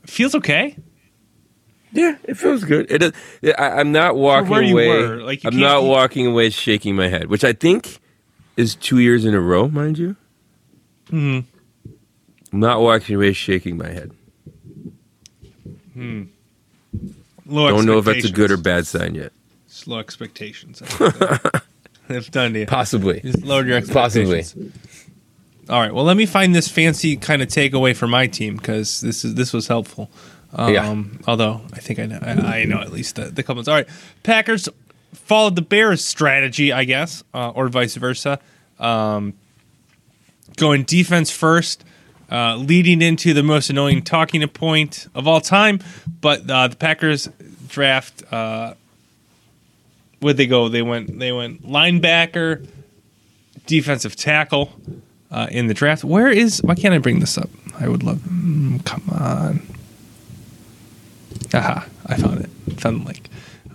feels okay. Yeah, it feels good. It is, I, I'm not walking away. were, like, you I'm not walking away shaking my head, which I think is two years in a row, mind you. Hmm. I'm not walking away shaking my head. Hmm. Low Don't know if that's a good or bad sign yet. Just low expectations. They've done to you. Possibly. Just lowered your Possibly. expectations. All right. Well, let me find this fancy kind of takeaway for my team because this is this was helpful. Um, Yeah. Although I think I know I, I know at least the, the comments. All right. Packers followed the Bears' strategy, I guess, uh, or vice versa. Um, going defense first, uh, leading into the most annoying talking point of all time. But uh, the Packers draft. Uh, where'd they go? They went. They went linebacker, defensive tackle uh, in the draft. Where is? Why can't I bring this up? I would love. Mm, come on. Aha! I found it. Found the link.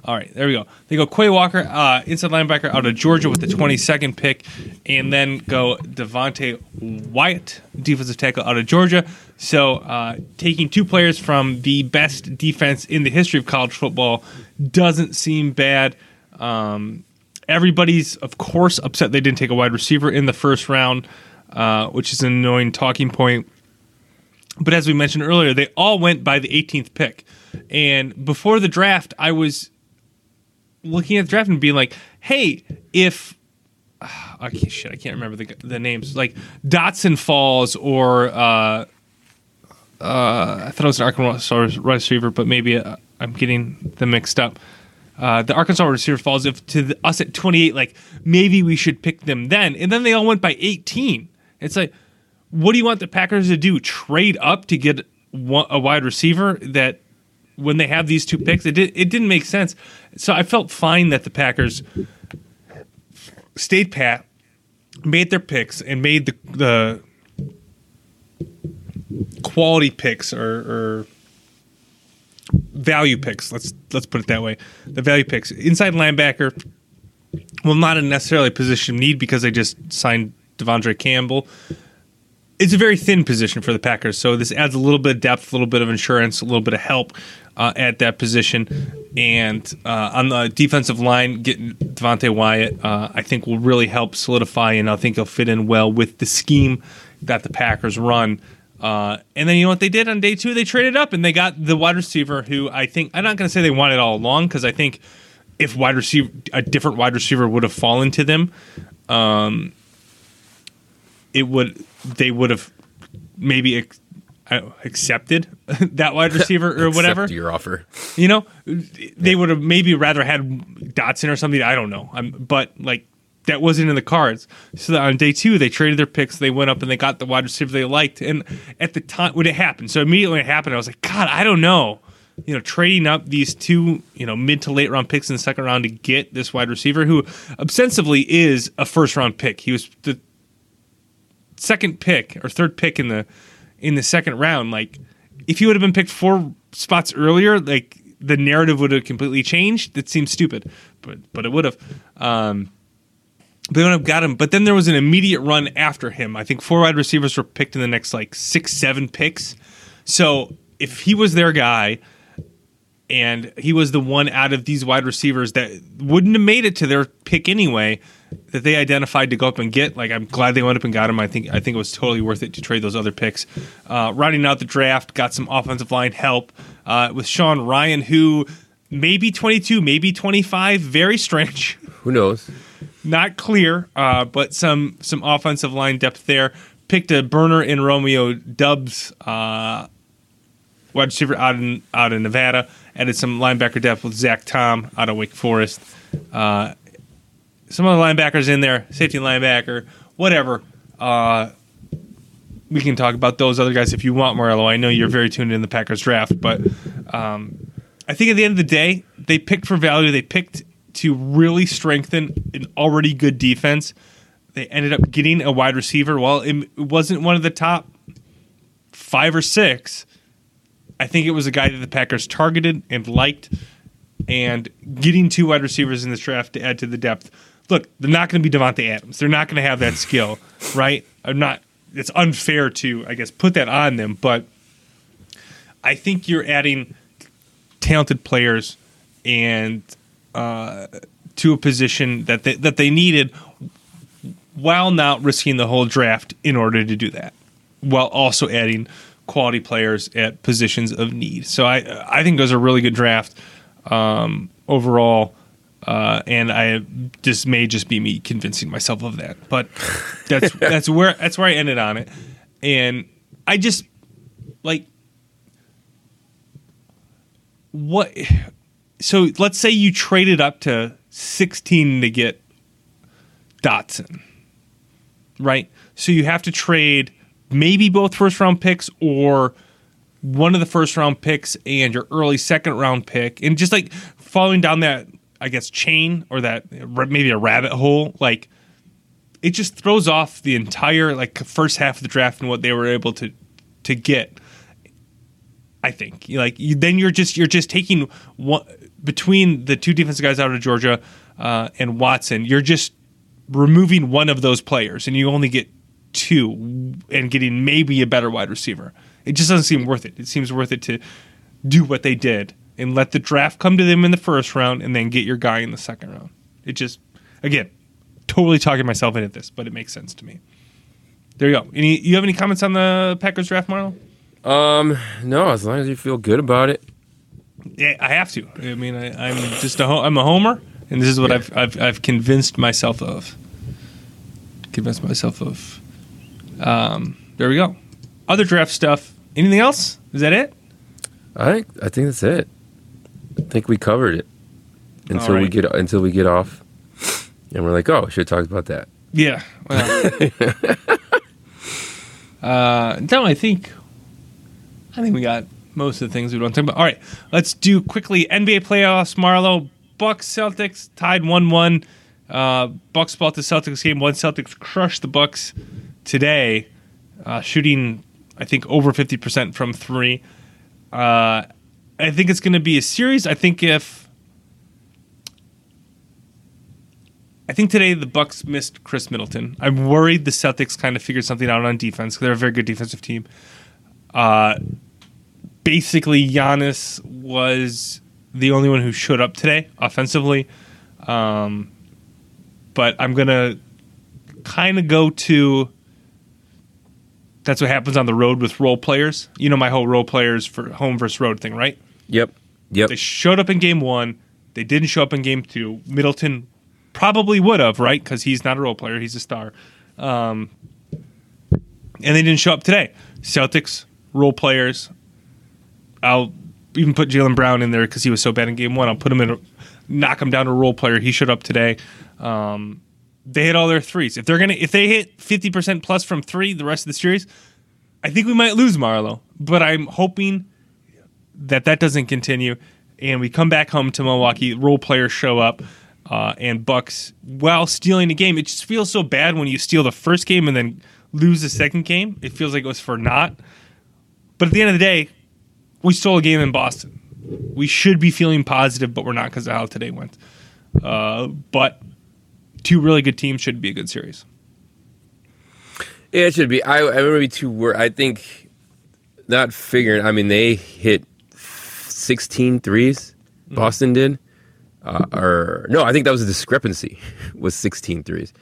All right, there we go. They go Quay Walker, uh, inside linebacker out of Georgia with the 22nd pick, and then go Devonte Wyatt, defensive tackle out of Georgia. So uh, taking two players from the best defense in the history of college football doesn't seem bad. Um, everybody's, of course, upset they didn't take a wide receiver in the first round, uh, which is an annoying talking point. But as we mentioned earlier, they all went by the 18th pick. And before the draft, I was looking at the draft and being like, hey, if. Can't, shit, I can't remember the, the names. Like Dotson falls or. Uh, uh, I thought it was an Arkansas receiver, but maybe uh, I'm getting them mixed up. Uh, the Arkansas receiver falls if to the, us at 28, like maybe we should pick them then. And then they all went by 18. It's like, what do you want the Packers to do? Trade up to get one, a wide receiver that when they have these two picks, it, did, it didn't make sense. So I felt fine that the Packers stayed pat, made their picks, and made the, the quality picks or, or value picks. Let's let's put it that way. The value picks inside linebacker. well, not a necessarily position need because they just signed De'Vondre Campbell. It's a very thin position for the Packers, so this adds a little bit of depth, a little bit of insurance, a little bit of help uh, at that position. And uh, on the defensive line, getting Devonte Wyatt, uh, I think will really help solidify, and I think he'll fit in well with the scheme that the Packers run. Uh, and then you know what they did on day two? They traded up and they got the wide receiver who I think I'm not going to say they wanted all along because I think if wide receiver a different wide receiver would have fallen to them, um, it would they would have maybe ex- accepted that wide receiver or whatever. Your offer. You know, they would have maybe rather had Dotson or something. I don't know. I'm, but like that wasn't in the cards. So on day two, they traded their picks. They went up and they got the wide receiver they liked. And at the time when it happened, so immediately when it happened, I was like, God, I don't know. You know, trading up these two, you know, mid to late round picks in the second round to get this wide receiver who ostensibly is a first round pick. He was the second pick or third pick in the in the second round. Like, if he would have been picked four spots earlier, like the narrative would have completely changed. It seems stupid, but but it would have. Um, they would have got him, but then there was an immediate run after him. I think four wide receivers were picked in the next like six, seven picks. So if he was their guy, and he was the one out of these wide receivers that wouldn't have made it to their pick anyway, that they identified to go up and get. Like I'm glad they went up and got him. I think I think it was totally worth it to trade those other picks. Uh, rounding out the draft, got some offensive line help uh, with Sean Rhyan, who maybe 22, maybe 25. Very strange. Who knows? Not clear, uh, but some some offensive line depth there. Picked a burner in Romeo Doubs, uh, wide receiver out in out in Nevada. Added some linebacker depth with Zach Tom out of Wake Forest. Uh, some other linebackers in there, safety linebacker, whatever. Uh, we can talk about those other guys if you want, Morello. I know you're very tuned in the Packers draft, but um, I think at the end of the day, they picked for value. They picked to really strengthen an already good defense. They ended up getting a wide receiver. While it wasn't one of the top five or six. I think it was a guy that the Packers targeted and liked, and getting two wide receivers in this draft to add to the depth. Look, they're not going to be Davante Adams. They're not going to have that skill, right? I'm not. It's unfair to, I guess, put that on them, but I think you're adding talented players and uh, to a position that they, that they needed, while not risking the whole draft in order to do that, while also adding quality players at positions of need. So I I think it was a really good draft um, overall. Uh, and I this may just be me convincing myself of that, but that's that's where that's where I ended on it, and I just like what. So let's say you traded up to sixteen to get Dotson, right? So you have to trade maybe both first round picks or one of the first round picks and your early second round pick, and just like following down that I guess chain or that maybe a rabbit hole, like it just throws off the entire like first half of the draft and what they were able to to get. I think like you, then you're just you're just taking one between the two defensive guys out of Georgia uh, and Watson. You're just removing one of those players, and you only get two, and getting maybe a better wide receiver. It just doesn't seem worth it. It seems worth it to do what they did and let the draft come to them in the first round and then get your guy in the second round. It just, again, totally talking myself into this, but it makes sense to me. There you go. Any, you have any comments on the Packers draft, Marlo? Um, no. As long as you feel good about it. Yeah, I have to. I mean, I, am just a ho- I'm a homer, and this is what. I've, I've I've convinced myself of. Convinced myself of. Um, there we go. Other draft stuff. Anything else? Is that it? I think I think that's it. I think we covered it until right. we get until we get off, and we're like, oh, we should talk about that. Yeah. Well, uh, no, I think I think we got most of the things we want to talk about. All right, let's do quickly NBA playoffs. Marlo, Bucks, Celtics tied one one. Uh, Bucks bought the Celtics game. One Celtics crushed the Bucks today, uh, shooting I think over fifty percent from three. Uh, I think it's going to be a series. I think if I think today the Bucks missed Khris Middleton. I'm worried the Celtics kind of figured something out on defense because they're a very good defensive team. Uh, basically, Giannis was the only one who showed up today offensively. Um, but I'm gonna kind of go to. That's what happens on the road with role players. You know my whole role players for home versus road thing, right? Yep. Yep. They showed up in game one. They didn't show up in game two. Middleton probably would have, right? Because he's not a role player; he's a star. Um, and they didn't show up today. Celtics role players. I'll even put Jaylen Brown in there because he was so bad in game one. I'll put him in, a, knock him down to a role player. He showed up today. Um, they hit all their threes. If they're gonna, if they hit fifty percent plus from three the rest of the series, I think we might lose Marlo. But I'm hoping that that doesn't continue, and we come back home to Milwaukee. Role players show up, uh, and Bucks while stealing the game. It just feels so bad when you steal the first game and then lose the second game. It feels like it was for naught. But at the end of the day, we stole a game in Boston. We should be feeling positive, but we're not because of how today went. Uh, but two really good teams should be a good series. Yeah, it should be. I, I remember be too worried. I think not figuring. I mean, they hit 16 threes. Boston did. Uh, or no, I think that was a discrepancy. Was 16 threes.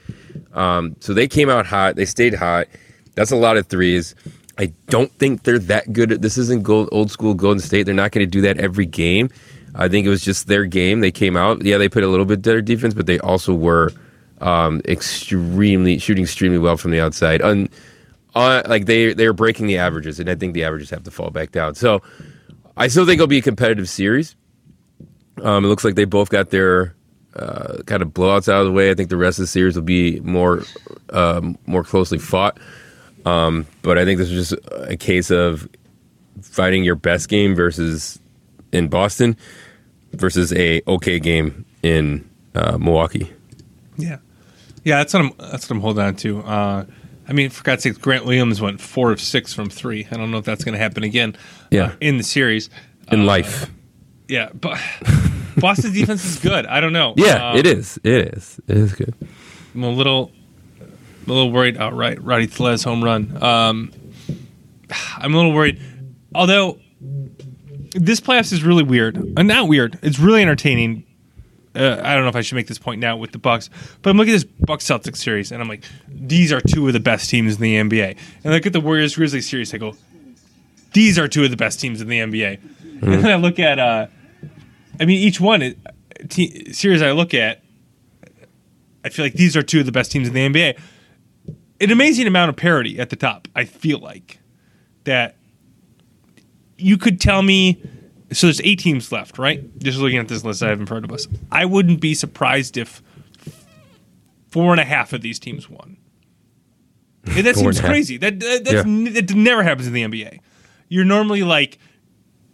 Um, so they came out hot. They stayed hot. That's a lot of threes. I don't think they're that good. At, this isn't gold, old school Golden State. They're not going to do that every game. I think it was just their game. They came out. Yeah, they put a little bit better defense, but they also were um, extremely shooting extremely well from the outside. Un, uh, like they they're breaking the averages, and I think the averages have to fall back down. So I still think it'll be a competitive series. Um, it looks like they both got their uh, kind of blowouts out of the way. I think the rest of the series will be more um, more closely fought. Um, but I think this is just a case of fighting your best game versus in Boston versus a okay game in uh, Milwaukee. Yeah, yeah, that's what I'm. That's what I'm holding on to. Uh, I mean, for God's sake, Grant Williams went four of six from three. I don't know if that's going to happen again. Yeah. uh, in the series. In Uh, life, Yeah, but Boston's defense is good. I don't know. yeah, Um, it is. It is. It is good. I'm a little, a little worried. Oh, right, Rowdy Tellez home run. Um, I'm a little worried. Although this playoffs is really weird. Uh, not weird. It's really entertaining. Uh, I don't know if I should make this point now with the Bucks, but I'm looking at this Bucks Celtics series, and I'm like, these are two of the best teams in the NBA. And I look at the Warriors Grizzlies series, I go, these are two of the best teams in the NBA. And then I look at, uh, I mean, each one te- series I look at, I feel like these are two of the best teams in the NBA. An amazing amount of parity at the top. I feel like that you could tell me. So there's eight teams left, right? Just looking at this list I have in front of us, I wouldn't be surprised if four and a half of these teams won. And that seems half. crazy. That that, that's, Yeah. n- that never happens in the NBA. You're normally like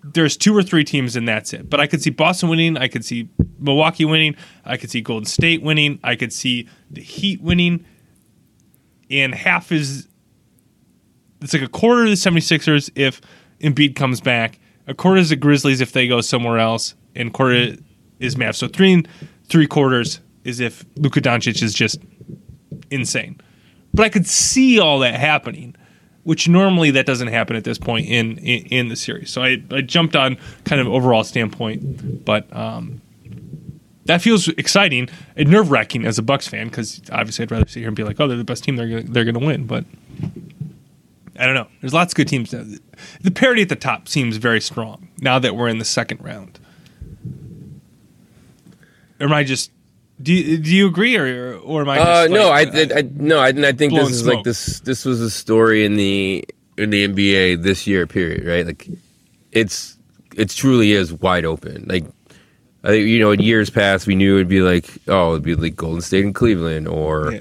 there's two or three teams and that's it. But I could see Boston winning. I could see Milwaukee winning. I could see Golden State winning. I could see the Heat winning. And half is it's like a quarter of the 76ers if Embiid comes back. A quarter is the Grizzlies if they go somewhere else. And quarter is Mavs. So three and three quarters is if Luka Doncic is just insane. But I could see all that happening which normally that doesn't happen at this point in in, in the series. So I, I jumped on kind of overall standpoint, but um, that feels exciting and nerve wracking as a Bucks fan because obviously I'd rather sit here and be like, oh, they're the best team, they're they're going to win, but. I don't know. There's lots of good teams. The parity at the top seems very strong now that we're in the second round. Or am I just? Do you, do you agree, or or am I? Uh, no, I, I, I no, I, I think this is smoke. like this. This was a story in the in the NBA this year. Period. Right? Like, it's it truly is wide open. Like, I think you know, in years past, we knew it'd be like, oh, it'd be like Golden State and Cleveland, or Yeah.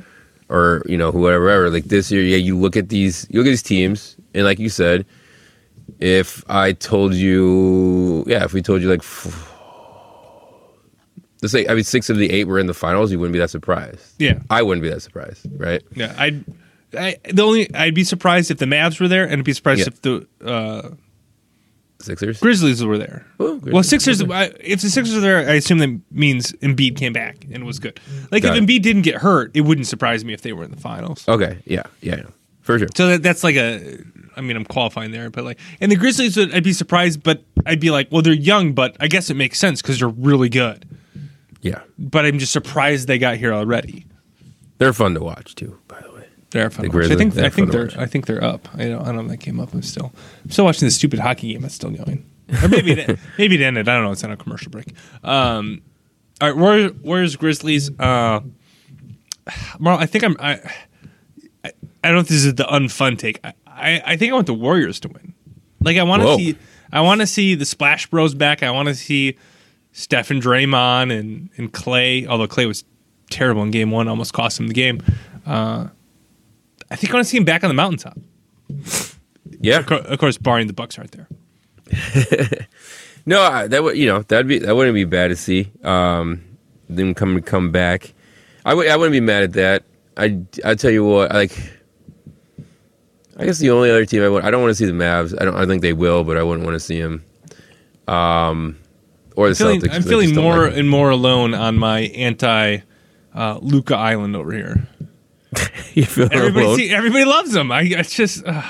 Or you know, whoever. Like this year, yeah, you look at these, you look at these teams, and like you said, if I told you, yeah, if we told you like. f- Let's say, I mean, six of the eight were in the finals. You wouldn't be that surprised. yeah, I wouldn't be that surprised, right? Yeah, I'd I, the only I'd be surprised if the Mavs were there, and I'd be surprised Yeah. if the uh, Sixers. Grizzlies were there. Oh, Well, Sixers. I, if the Sixers are there, I assume that means Embiid came back and was good. Like Got if it. Embiid didn't get hurt, it wouldn't surprise me if they were in the finals. Okay. Yeah. Yeah. yeah. For sure. So that, that's like a. I mean, I'm qualifying there, but like, and the Grizzlies, would, I'd be surprised, but I'd be like, well, they're young, but I guess it makes sense because they're really good. Yeah. But I'm just surprised they got here already. They're fun to watch too. By the way. They're fun. The to watch. I think they're I think fun they're. I think they're up. I don't, I don't know if that came up. I'm still I'm still watching the stupid hockey game that's still going. Or maybe it, maybe it ended. I don't know. It's on a commercial break. Um, all right, Warriors, Warriors Grizzlies. Uh, Marl, I think I'm. I, I I don't know if this is the unfun take. I, I, I think I want the Warriors to win. Like I want to see. I want to see the Splash Bros back. I want to see Steph and Draymond and and Clay. Although Clay was terrible in Game One, almost cost him the game. Uh, I think I want to see him back on the mountaintop. Yeah. Of course, barring the Bucks aren't there. No, I- that would you know that'd be that wouldn't be bad to see. Um, them come come back. I would I wouldn't be mad at that. I I tell you what, like I guess the only other team I would I don't want to see the Mavs. I don't I think they will, but I wouldn't want to see them. Um, or the Feeling, Celtics. I'm feeling more like and more alone on my anti uh, Luka Island over here. you feel Everybody, see, everybody loves him. I it's just uh,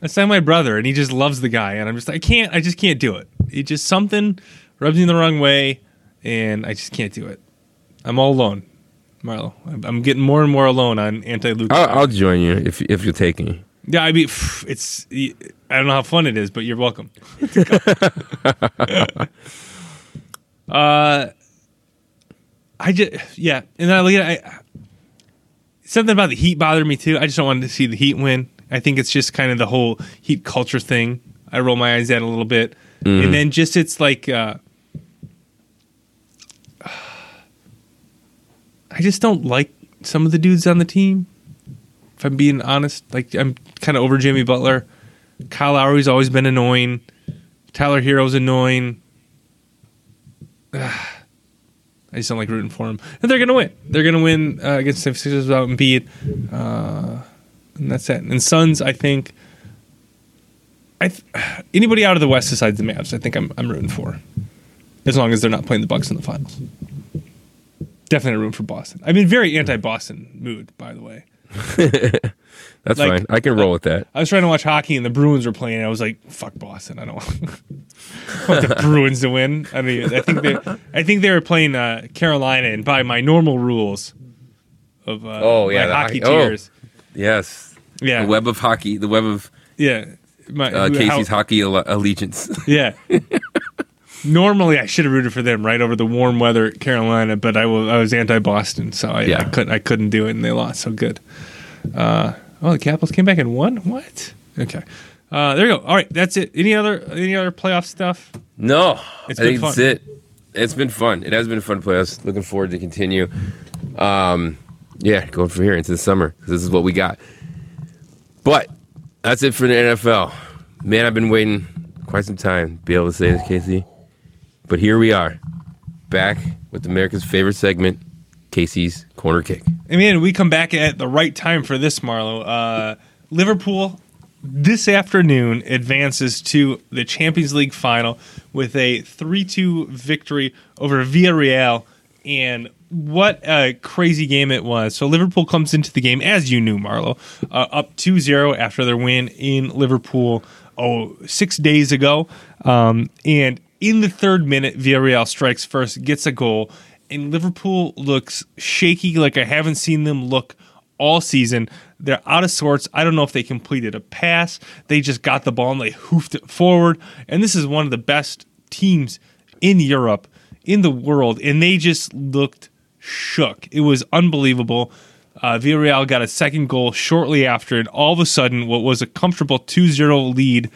that's like my brother, and he just loves the guy, and I'm just I can't I just can't do it. It just something rubs me the wrong way, and I just can't do it. I'm all alone, Marlo. I'm, getting more and more alone on anti Luka. I'll, I'll join you if if you'll take me. Yeah, I mean, it's I don't know how fun it is, but you're welcome. uh, I just yeah, and then I look at it, I, something about the Heat bothered me too. I just don't want to see the Heat win. I think it's just kind of the whole Heat culture thing. I roll my eyes at a little bit, and then just it's like. Uh, I just don't like some of the dudes on the team if I'm being honest. Like I'm kind of over Jimmy Butler. Kyle Lowry's always been annoying. Tyler Herro's annoying. I just don't like rooting for them. And they're gonna win. They're gonna win uh, against the Sixers without Embiid. Uh, and that's it. And Suns, I think. I th- anybody out of the West besides the Mavs, I think I'm I'm rooting for, as long as they're not playing the Bucks in the finals. Definitely a room for Boston. I'm in very anti-Boston mood, by the way. That's Like- fine. I can roll with that. I was trying to watch hockey and the Bruins were playing. And I was like, "Fuck Boston! I don't want, I want the Bruins to win." I mean, I think they, I think they were playing uh, Carolina, and by my normal rules of uh, Oh, yeah, hockey hockey- oh. Yes. yeah, The web of hockey. The web of yeah, my, uh, Casey's how- hockey alle- allegiance. yeah. Normally, I should have rooted for them right over the warm weather at Carolina, but I was I was anti Boston, so I, I Yeah. couldn't I couldn't do it, and they lost. So good. Uh, oh, the Capitals came back and won. What? Okay. Uh, there you go. All right, that's it. Any other any other playoff stuff? No, It's I been think fun. that's it. It's been fun. It has been a fun playoffs. Looking forward to continue. Um, yeah, going from here into the summer 'cause this is what we got. But that's it for the NFL. Man, I've been waiting quite some time to be able to say this, Casey. But here we are, back with America's favorite segment, Casey's Corner Kick. I mean, we come back at the right time for this, Marlo. Uh, Liverpool this afternoon advances to the Champions League final with a 3 2 victory over Villarreal. And what a crazy game it was. So, Liverpool comes into the game, as you knew, Marlo, uh, up 2 0 after their win in Liverpool oh, six days ago. Um, and in the third minute, Villarreal strikes first, gets a goal, and Liverpool looks shaky like I haven't seen them look all season. They're out of sorts. I don't know if they completed a pass. They just got the ball and they hoofed it forward. And this is one of the best teams in Europe, in the world, and they just looked shook. It was unbelievable. Uh, Villarreal got a second goal shortly after, and all of a sudden, what was a comfortable 2 0 lead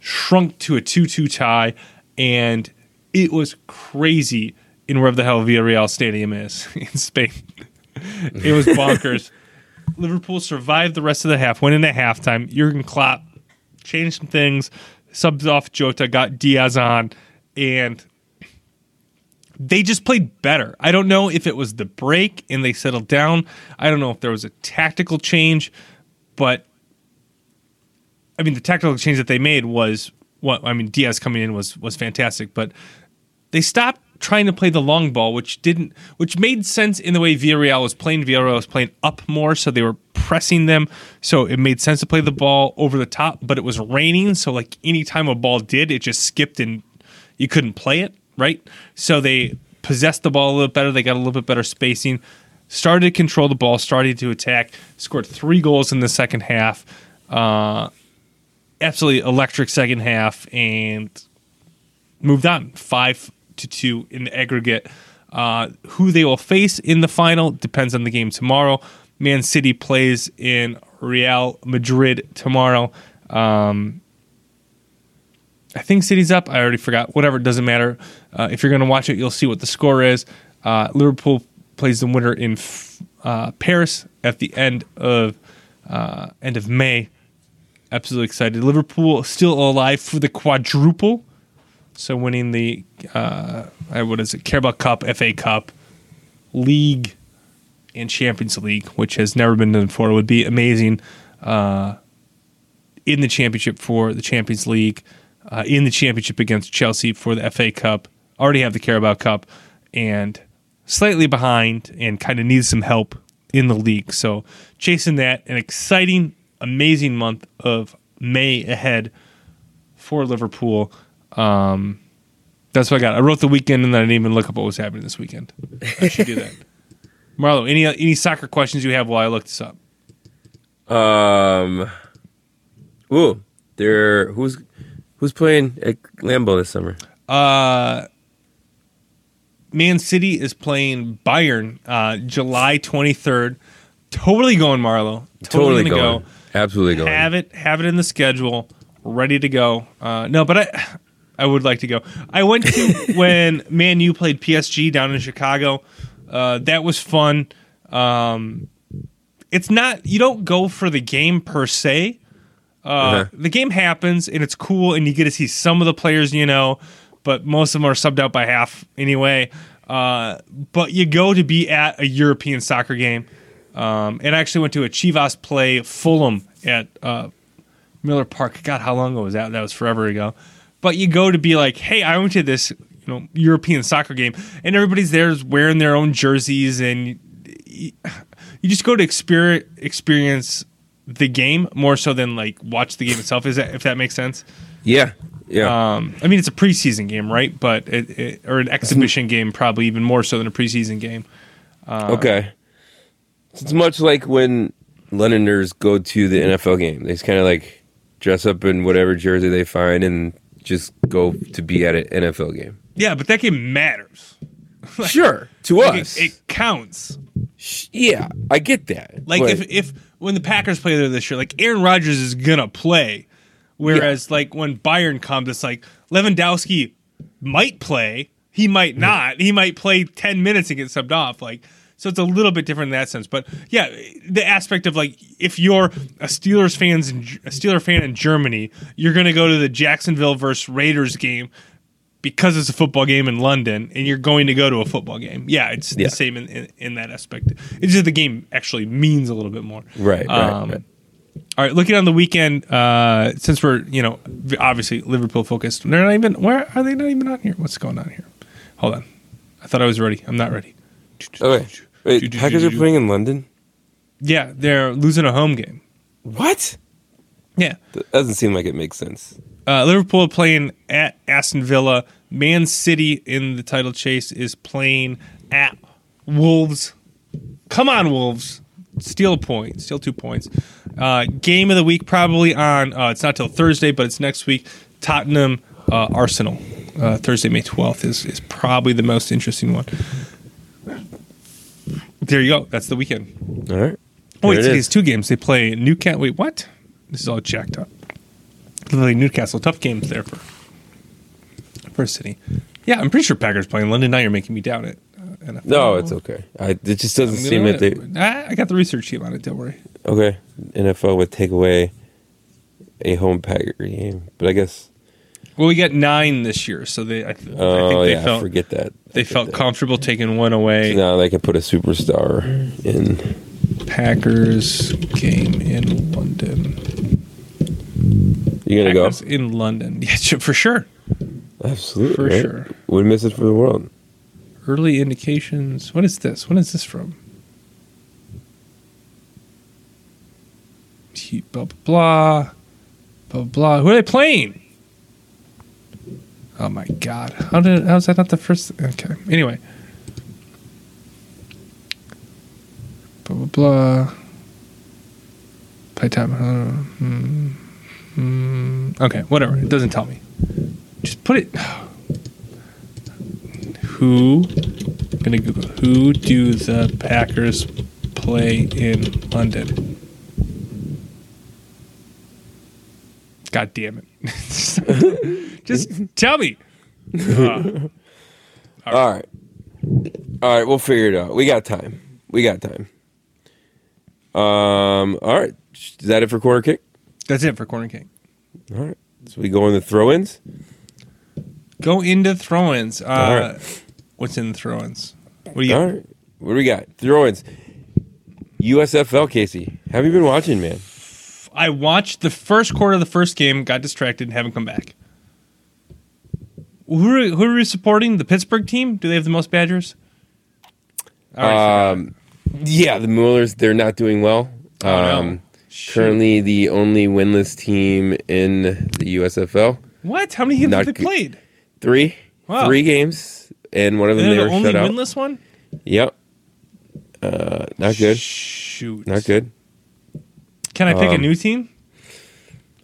shrunk to a 2 2 tie, and it was crazy in wherever the hell Villarreal Stadium is in Spain. it was bonkers. Liverpool survived the rest of the half, went into halftime. Jurgen Klopp changed some things, subbed off Jota, got Diaz on, and they just played better. I don't know if it was the break and they settled down. I don't know if there was a tactical change, but I mean, the tactical change that they made was what I mean, Diaz coming in was was fantastic, but they stopped trying to play the long ball, which didn't, which made sense in the way Villarreal was playing. Villarreal was playing up more, so they were pressing them, so it made sense to play the ball over the top. But it was raining, so like anytime a ball did, it just skipped and you couldn't play it right. So they possessed the ball a little better. They got a little bit better spacing. Started to control the ball, started to attack, scored three goals in the second half. Uh, absolutely electric second half, and moved on five to two in the aggregate. Uh, who they will face in the final depends on the game tomorrow. Man City plays in Real Madrid tomorrow. Um, I think City's up. I already forgot. Whatever, it doesn't matter. Uh, if you're going to watch it, you'll see what the score is. Uh, Liverpool plays the winner in uh, Paris at the end of uh, end of May. Absolutely excited. Liverpool still alive for the quadruple. So winning the uh, what is it? Carabao Cup, FA Cup, League, and Champions League, which has never been done before, would be amazing. Uh, in the championship for the Champions League, uh, in the championship against Chelsea for the FA Cup, already have the Carabao Cup, and slightly behind and kind of needs some help in the league. So chasing that, an exciting, amazing month of May ahead for Liverpool. Um, that's what I got. I wrote the weekend and then I didn't even look up what was happening this weekend. I should do that. Marlo, any any soccer questions you have while I look this up? Um. Ooh, there. Who's who's playing at Lambeau this summer? Uh, Man City is playing Bayern uh, July twenty third. Totally going, Marlo. Totally, gonna going. go. Absolutely going. Have it, have it in the schedule, ready to go. Uh, no, but I, I would like to go. I went to when Man U played PSG down in Chicago. Uh, that was fun. Um, it's not you don't go for the game per se. Uh, Uh-huh. The game happens and it's cool, and you get to see some of the players you know, but most of them are subbed out by half anyway. Uh, but you go to be at a European soccer game. Um, and I actually went to a Chivas play Fulham at uh, Miller Park. God, how long ago was that? That was forever ago. But you go to be like, hey, I went to this you know European soccer game, and everybody's there wearing their own jerseys, and you, you just go to experience the game more so than like watch the game itself. Is that if that makes sense? yeah, yeah. Um, I mean, it's a preseason game, right? But it, it, or an exhibition game, probably even more so than a preseason game. okay. It's much like when Londoners go to the NFL game. They just kind of like dress up in whatever jersey they find and just go to be at an NFL game. Yeah, but that game matters. Sure, to Like, us. it, it counts. Yeah, I get that. Like but- if if when the Packers play there this year, like Aaron Rodgers is gonna play, whereas like when Bayern comes, it's like Lewandowski might play, he might mm-hmm. not, he might play ten minutes and get subbed off. Like so, it's a little bit different in that sense. But yeah, the aspect of like if you're a Steelers fans in, a Steeler fan in Germany, you're gonna go to the Jacksonville versus Raiders game. Because it's a football game in London, and you're going to go to a football game, yeah, it's Yeah. the same in, in, in that aspect. It's just the game actually means a little bit more. Right, right, Um, right. All right, looking on the weekend, uh, since we're you know obviously Liverpool focused, they're not even. Where are they? Not even on here. What's going on here? Hold on. I thought I was ready. I'm not ready. Okay. Wait, Packers are playing in London? Yeah, they're losing a home game. What? Yeah, That doesn't seem like it makes sense. uh, Liverpool playing at Aston Villa. Man City in the title chase is playing at Wolves. Come on, Wolves! Steal a point. Steal two points. Uh, game of the week probably on. Uh, it's not till Thursday, but it's next week. Tottenham uh, Arsenal. Uh, Thursday, May twelfth is is probably the most interesting one. There you go. That's the weekend. All right. Oh, wait, There it today's two games. They play Newcastle. Wait, what? This is all jacked up. They play Newcastle. Tough games there for for City. Yeah, I'm pretty sure Packers playing London. Now you're making me doubt it. Uh, NFL. No, it's okay. I, it just doesn't seem that they. Ah, I got the research team on it. Don't worry. Okay, NFL would take away a home Packer game, but I guess. Well, we got nine this year, so they. I, th- I Oh think they oh, yeah, felt forget that. they Forget felt that. comfortable taking one away. Now they can put a superstar in. Packers game in London. You gonna go? In London. Yeah, for sure. Absolutely, For right? sure. Wouldn't miss it for the world. Early indications. What is this? What is this from? Blah blah. Blah blah. blah. Who are they playing? Oh my god! How did? How is that not the first? Okay. Anyway. Blah blah blah. Play time. uh, hmm, hmm. Okay, whatever. It doesn't tell me. Just put it. Who? I'm gonna Google. Who do the Packers play in London? God damn it! Just tell me. Uh, All right. All right, we'll figure it out. We got time. We got time. Um. All right. Is that it for corner kick? that's it for corner kick. All right. So we go in the throw-ins. Go into throw-ins. Uh, All right. What's in the throw-ins? What do you? All right. What do we got? Throw-ins. USFL, Casey. Have you been watching, man? I watched the first quarter of the first game, got distracted, and haven't come back. Who are, who are we supporting? The Pittsburgh team? Do they have the most Badgers? Forgot. Um, yeah, the Maulers, they're not doing well. Oh, no. Um, currently the only winless team in the USFL. What? How many games not have they played? Three. Wow. Three games, and one of them They're they the were only shut out. winless one? Yep. Uh, not good. Shoot. Not good. Can I pick a Um, new team?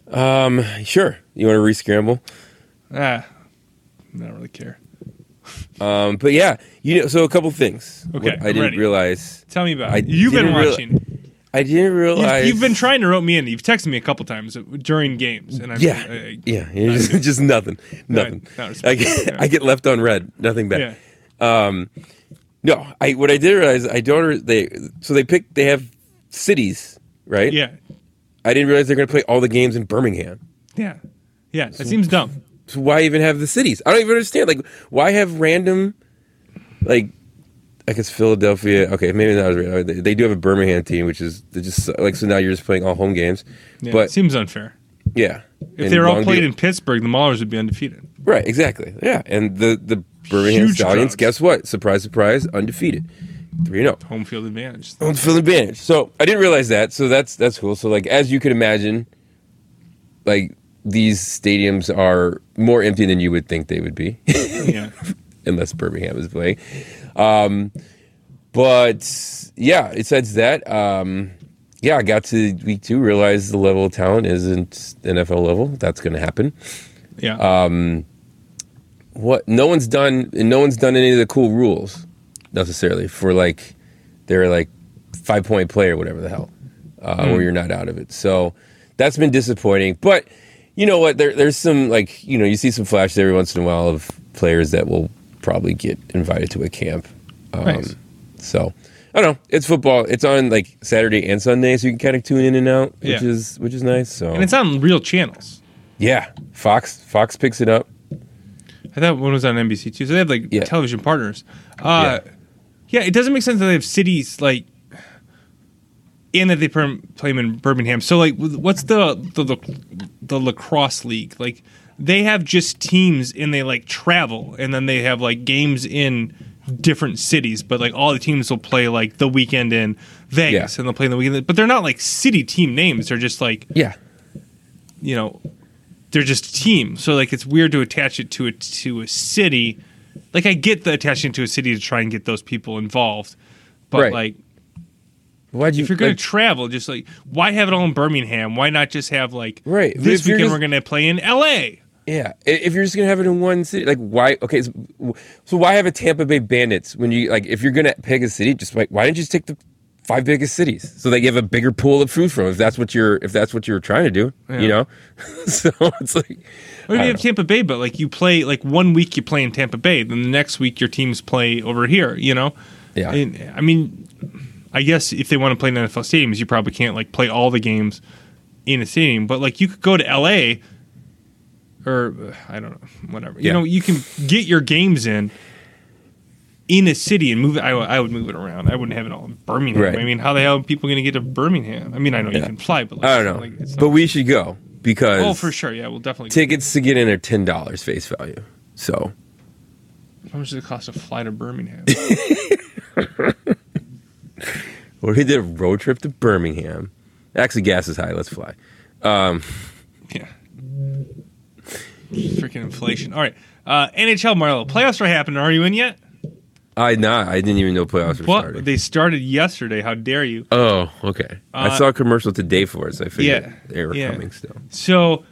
Um, sure. You want to rescramble? Ah, I don't really care. Um, but yeah, you know. So a couple things. Okay, I didn't ready. realize. Tell me about I it. You've been real- watching. I didn't You've, realize. you've been trying to rope me in. You've texted me a couple times during games, and I'm Yeah, I- yeah. just, just nothing, nothing. not I get, Yeah. I get left on red. Nothing bad. yeah. Um, no, I what I did realize I don't. They so they pick. They have cities, right? Yeah. I didn't realize they're going to play all the games in Birmingham. Yeah. Yeah. That seems dumb. So why even have the cities? I don't even understand. Like, why have random, like, I guess Philadelphia. Okay, maybe that was right. They, do have a Birmingham team, which is they just like so now you're just playing all home games. Yeah, but it seems unfair. yeah, If they were all played Beach- in Pittsburgh, the Maulers would be undefeated. right, exactly, yeah, and the the Birmingham Huge Stallions. crowds. Guess what? Surprise, surprise, undefeated, three zero. Home field advantage. Home field advantage. So I didn't realize that. So that's that's cool. So like as you can imagine, like these stadiums are more empty than you would think they would be, yeah. unless Birmingham is playing. Um, but yeah, besides that, um, yeah, I got to week two realize the level of talent isn't NFL level. That's going to happen. Yeah. Uh, What no one's done, and no one's done any of the cool rules necessarily for like they're like five point play or whatever the hell, uh, where you're not out of it. So that's been disappointing. But you know what? There, there's some like you know you see some flashes every once in a while of players that will probably get invited to a camp. Um, Nice. So I don't know. It's football. It's on like Saturday and Sunday, so you can kind of tune in and out, which Yeah. is which is nice. So and it's on real channels. yeah, Fox Fox picks it up. I thought one was on NBC too. So they have like Yeah. television partners. Uh, yeah. It doesn't make sense that they have cities like, and that they play them in Birmingham. So like, what's the the the, the lacrosse league like? They have just teams and they like travel, and then they have like games in different cities. But like all the teams will play like the weekend in Vegas, Yeah. and they'll play in the weekend. But they're not like city team names. They're just like Yeah, you know, they're just a team. So like it's weird to attach it to a to a city. Like I get the attaching to a city to try and get those people involved, but Right. like why'd you? if you're going like, to travel, just like why have it all in Birmingham? Why not just have like Right. This weekend just- we're going to play in L.A. Yeah, if you're just gonna have it in one city, like why? Okay, so, so why have a Tampa Bay Bandits when you like if you're gonna pick a city, just like why didn't you just take the five biggest cities so that you have a bigger pool of food from? If that's what you're if that's what you were trying to do, Yeah. you know. so it's like Or you have know. Tampa Bay, but like you play like one week you play in Tampa Bay, then the next week your teams play over here. You know. Yeah. And, I mean, I guess if they want to play in NFL stadiums, you probably can't like play all the games in a stadium. But like you could go to LA or I don't know, whatever. yeah. You know, you can get your games in in a city and move it. I, I would move it around. I wouldn't have it all in Birmingham. Right. I mean, how the hell are people going to get to Birmingham? I mean, I know you Yeah. can fly, but like, I don't know, Like, it's but we should go. because Oh, for sure. Yeah, we'll definitely. tickets to get in are ten dollars face value. So How much does it cost to fly to Birmingham? or he did a road trip to Birmingham. Actually, gas is high. Let's fly. Um, yeah. Freaking inflation. All right. Uh, NHL Marlo playoffs are happening. Are you in yet? I not. I didn't even know playoffs were What? starting. They started yesterday. How dare you? oh, okay. I Uh, saw a commercial today for it, so I figured yeah, they were yeah. coming still. So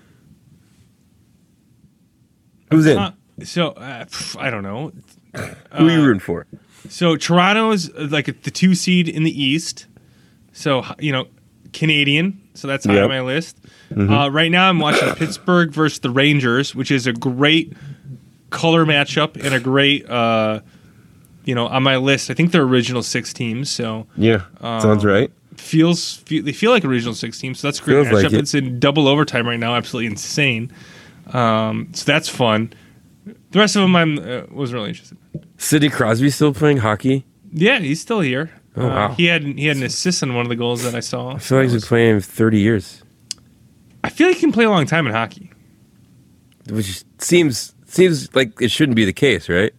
Who's in? uh, so uh, pff, I don't know. Who are you rooting for? So Toronto is uh, like the two seed in the East. So you know, Canadian. So that's high Yep. on my list. Uh, right now, I'm watching Pittsburgh versus the Rangers, which is a great color matchup and a great, uh, you know, on my list. I think they're original six teams. So Yeah, sounds right. feels fe- they feel like original six teams. So that's great Feels like it. It's in double overtime right now. Absolutely insane. Um, so that's fun. The rest of them, I'm uh, was really interested. Sidney Crosby still playing hockey. Yeah, he's still here. Oh, Uh, wow. He had he had an assist on one of the goals that I saw. I feel like he's been playing thirty years, I feel like he can play a long time in hockey. which seems seems like it shouldn't be the case, right?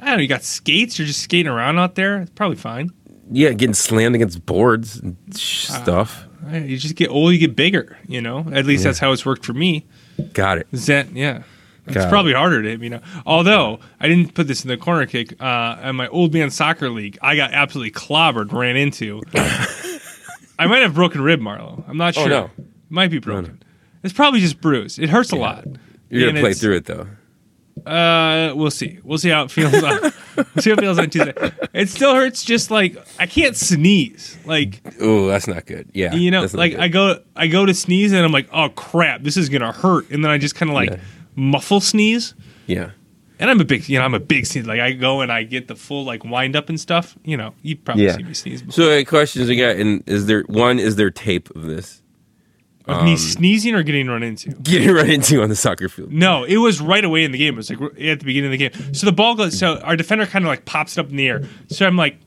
I don't know. You got skates. You're just skating around out there. It's probably fine. Yeah, getting slammed against boards and Ah. stuff. Uh, You just get old, you get bigger. You know. At least that's how it's worked for me. Got it. Is that yeah? It's Got it. probably harder to hit me now. Although I didn't put this in the corner kick uh, at my old man soccer league, I got absolutely clobbered, ran into. I might have broken rib, Marlo. I'm not sure. Oh, sure. no. Might be broken. It's probably just bruised. It hurts a lot. You're And gonna play through it though. Uh, we'll see. We'll see how it feels. on, we'll see how it feels on Tuesday. It still hurts. Just like I can't sneeze. Like Oh, that's not good. Yeah, you know, like good. I go, I go to sneeze and I'm like, oh crap, this is gonna hurt, and then I just kind of like Yeah. muffle sneeze. yeah. And I'm a big, you know, I'm a big sneeze. Like I go and I get the full like wind up and stuff. You know, you probably Yeah. see me sneeze. Before. So, uh, questions I got, and is there one? Is there tape of this Of um, me sneezing or getting run into? getting right into on the soccer field? No, it was right away in the game. It was like at the beginning of the game. So the ball goes. So our defender kind of like pops it up in the air. So I'm like,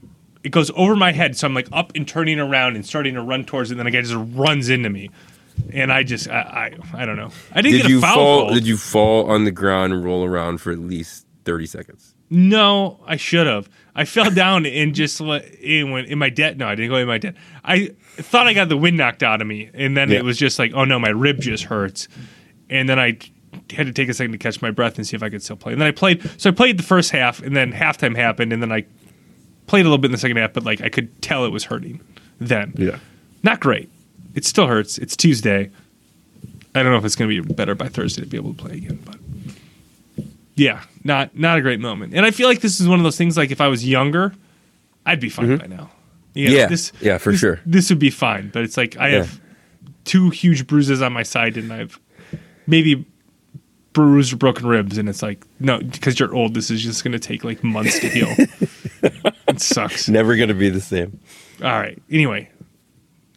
it goes over my head. So I'm like up and turning around and starting to run towards it. And then a guy just runs into me, and I just I I, I don't know. I didn't Did get you a foul fall? Did you fall on the ground and roll around for at least thirty seconds? No, I should have. I fell down and just let in when in my debt. No, I didn't go in my debt. I thought I got the wind knocked out of me, and then Yeah. it was just like, oh no, my rib just hurts. And then I had to take a second to catch my breath and see if I could still play. And then I played. So I played the first half, and then halftime happened, and then I played a little bit in the second half, but like I could tell it was hurting. Then, Yeah. not great. It still hurts. It's Tuesday. I don't know if it's going to be better by Thursday to be able to play again, but yeah, not not a great moment. And I feel like this is one of those things. Like if I was younger, I'd be fine mm-hmm. by now. You know. Yeah. Yeah, for this- sure. This would be fine. But it's like I Yeah. have two huge bruises on my side, and I've maybe bruised or broken ribs, and it's like no, because you're old. This is just going to take like months to heal. it sucks. Never gonna be the same. All right. Anyway,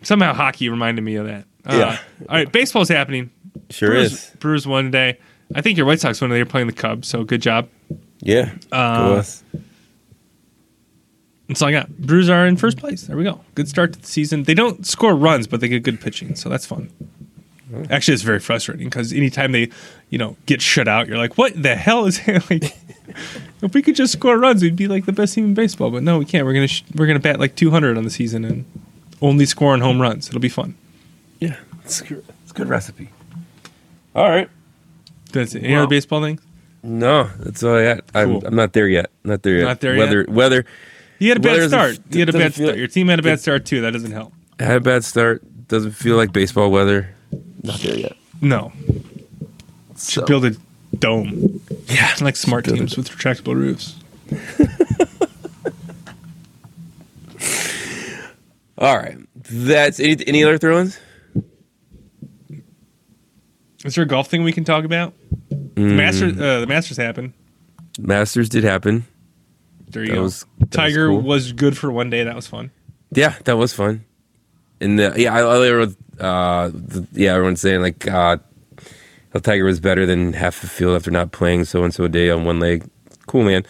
somehow hockey reminded me of that. Uh, Yeah. All right. Baseball's happening. Sure Brewers, is. Brewers won today. I think your White Sox won today. You're playing the Cubs, so good job. Yeah. Uh. That's all I got. Brewers are in first place. There we go. Good start to the season. They don't score runs, but they get good pitching, so that's fun. Actually, it's very frustrating because anytime they, you know, get shut out, you're like, "What the hell is like?" if we could just score runs, we'd be like the best team in baseball. But no, we can't. We're gonna sh- we're gonna bat like 200 on the season and only score on home runs. It'll be fun. Yeah. It's good. It's a good recipe. All right. That's it. Any Wow. other baseball things? No, that's all I got. I'm, I'm not there yet. Not there yet. Not there weather, yet? Weather. You had a bad start. f- You had a bad feel- start. Your team had a bad start too. That doesn't help. Had a bad start. Doesn't feel like baseball weather. Not there yet. No, So, should build a dome yeah. like smart build a- teams with retractable roofs. All right. That's any any other throw-ins? Is there a golf thing we can talk about? The Masters, uh, the Masters happened. Masters did happen. There you That go. was- that was Tiger cool. was good for one day. That was fun. Yeah, that was fun. And the, yeah, I, I everyone, uh, the, yeah, everyone's saying like, uh, Tiger was better than half the field after not playing so and so a day on one leg. Cool, man.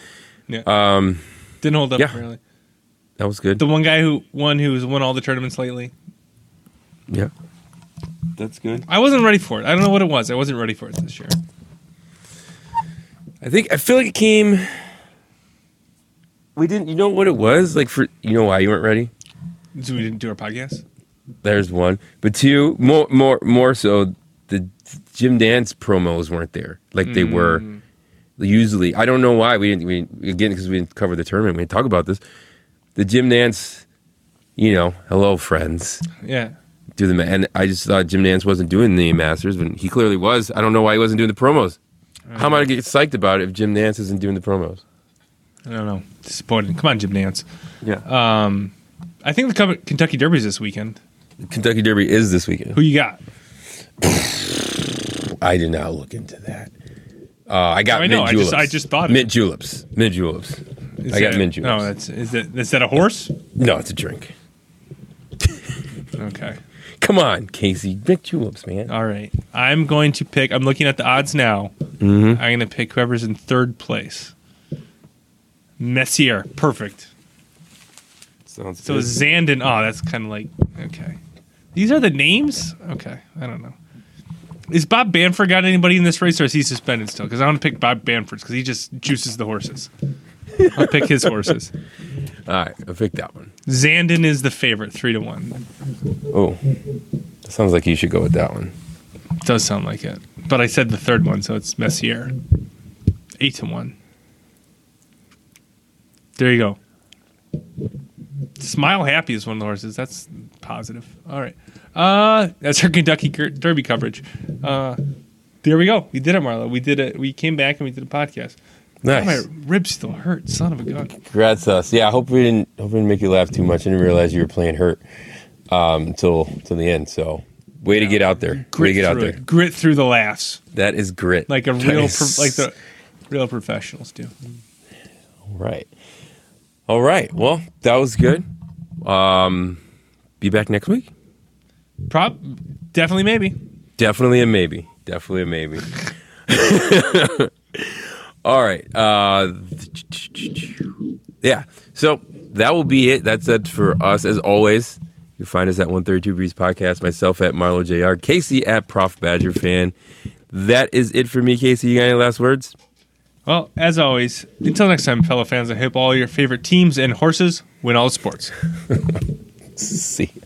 Yeah, Um, didn't hold up yeah. really. that was good. The one guy who won, who's won all the tournaments lately. yeah, That's good. I wasn't ready for it. I don't know what it was. I wasn't ready for it this year. I think I feel like it came. We didn't. You know what it was like for. You know why you weren't ready? So we didn't do our podcast. There's one, but two more more more so. The Jim Nantz promos weren't there like they were mm. usually. I don't know why we didn't. We again because we didn't cover the tournament. We didn't talk about this. The Jim Nantz, you know, hello friends. Yeah. do the and I just thought Jim Nantz wasn't doing the Masters, but he clearly was. I don't know why he wasn't doing the promos. How am I gonna get psyched about it if Jim Nantz isn't doing the promos? I don't know. Disappointed. Come on, Jim Nantz. Yeah, Um, I think the Kentucky Derby's this weekend. Kentucky Derby is this weekend. Who you got? I did not look into that. Uh, I got I know, mint I just- I just bought it. mint juleps. Mint juleps. Is I got mint juleps. No, that's is that is that a horse? No, it's a drink. Okay. Come on, Casey. Mint juleps, man. All right. I'm going to pick. I'm looking at the odds now. Mm-hmm. I'm going to pick whoever's in third place. Messier. Perfect. Sounds So good. Zandon. Oh, that's kind of like okay. These are the names. Okay, I don't know. Is Bob Baffert got anybody in this race, or is he suspended still? Because I want to pick Bob Baffert's because he just juices the horses. I'll pick his horses. All right, I picked that one. Zandon is the favorite, three to one. Oh, sounds like you should go with that one. Does sound like it, but I said the third one, so it's Messier, eight to one. There you go. Smile Happy is one of the horses. That's positive. All right. Uh, that's our Kentucky Derby coverage. Uh, there we go. We did it, Marlo. We did it. We came back and we did a podcast. Nice. My ribs still hurt. Son of a gun. Congrats us. Yeah, I hope we didn't hope we didn't make you laugh too much. I didn't realize you were playing hurt um, until till the end. So way to get out there. way to Grit get out through there. it. Grit through the laughs, That is grit. like a That real, is- pro- like the real professionals do. right. All right. Well, that was good. Um, be back next week. Prop, definitely, maybe. Definitely a maybe. Definitely a maybe. All right. Uh, yeah. So that will be it. That's it for us. As always, you find us at 132 Breeze Podcast, myself at Marlo JR, Casey at Prof Badger Fan. That is it for me, Casey. You got any last words? Well, as always, until next time, fellow fans, I hope all your favorite teams and horses win all sports. See. ya.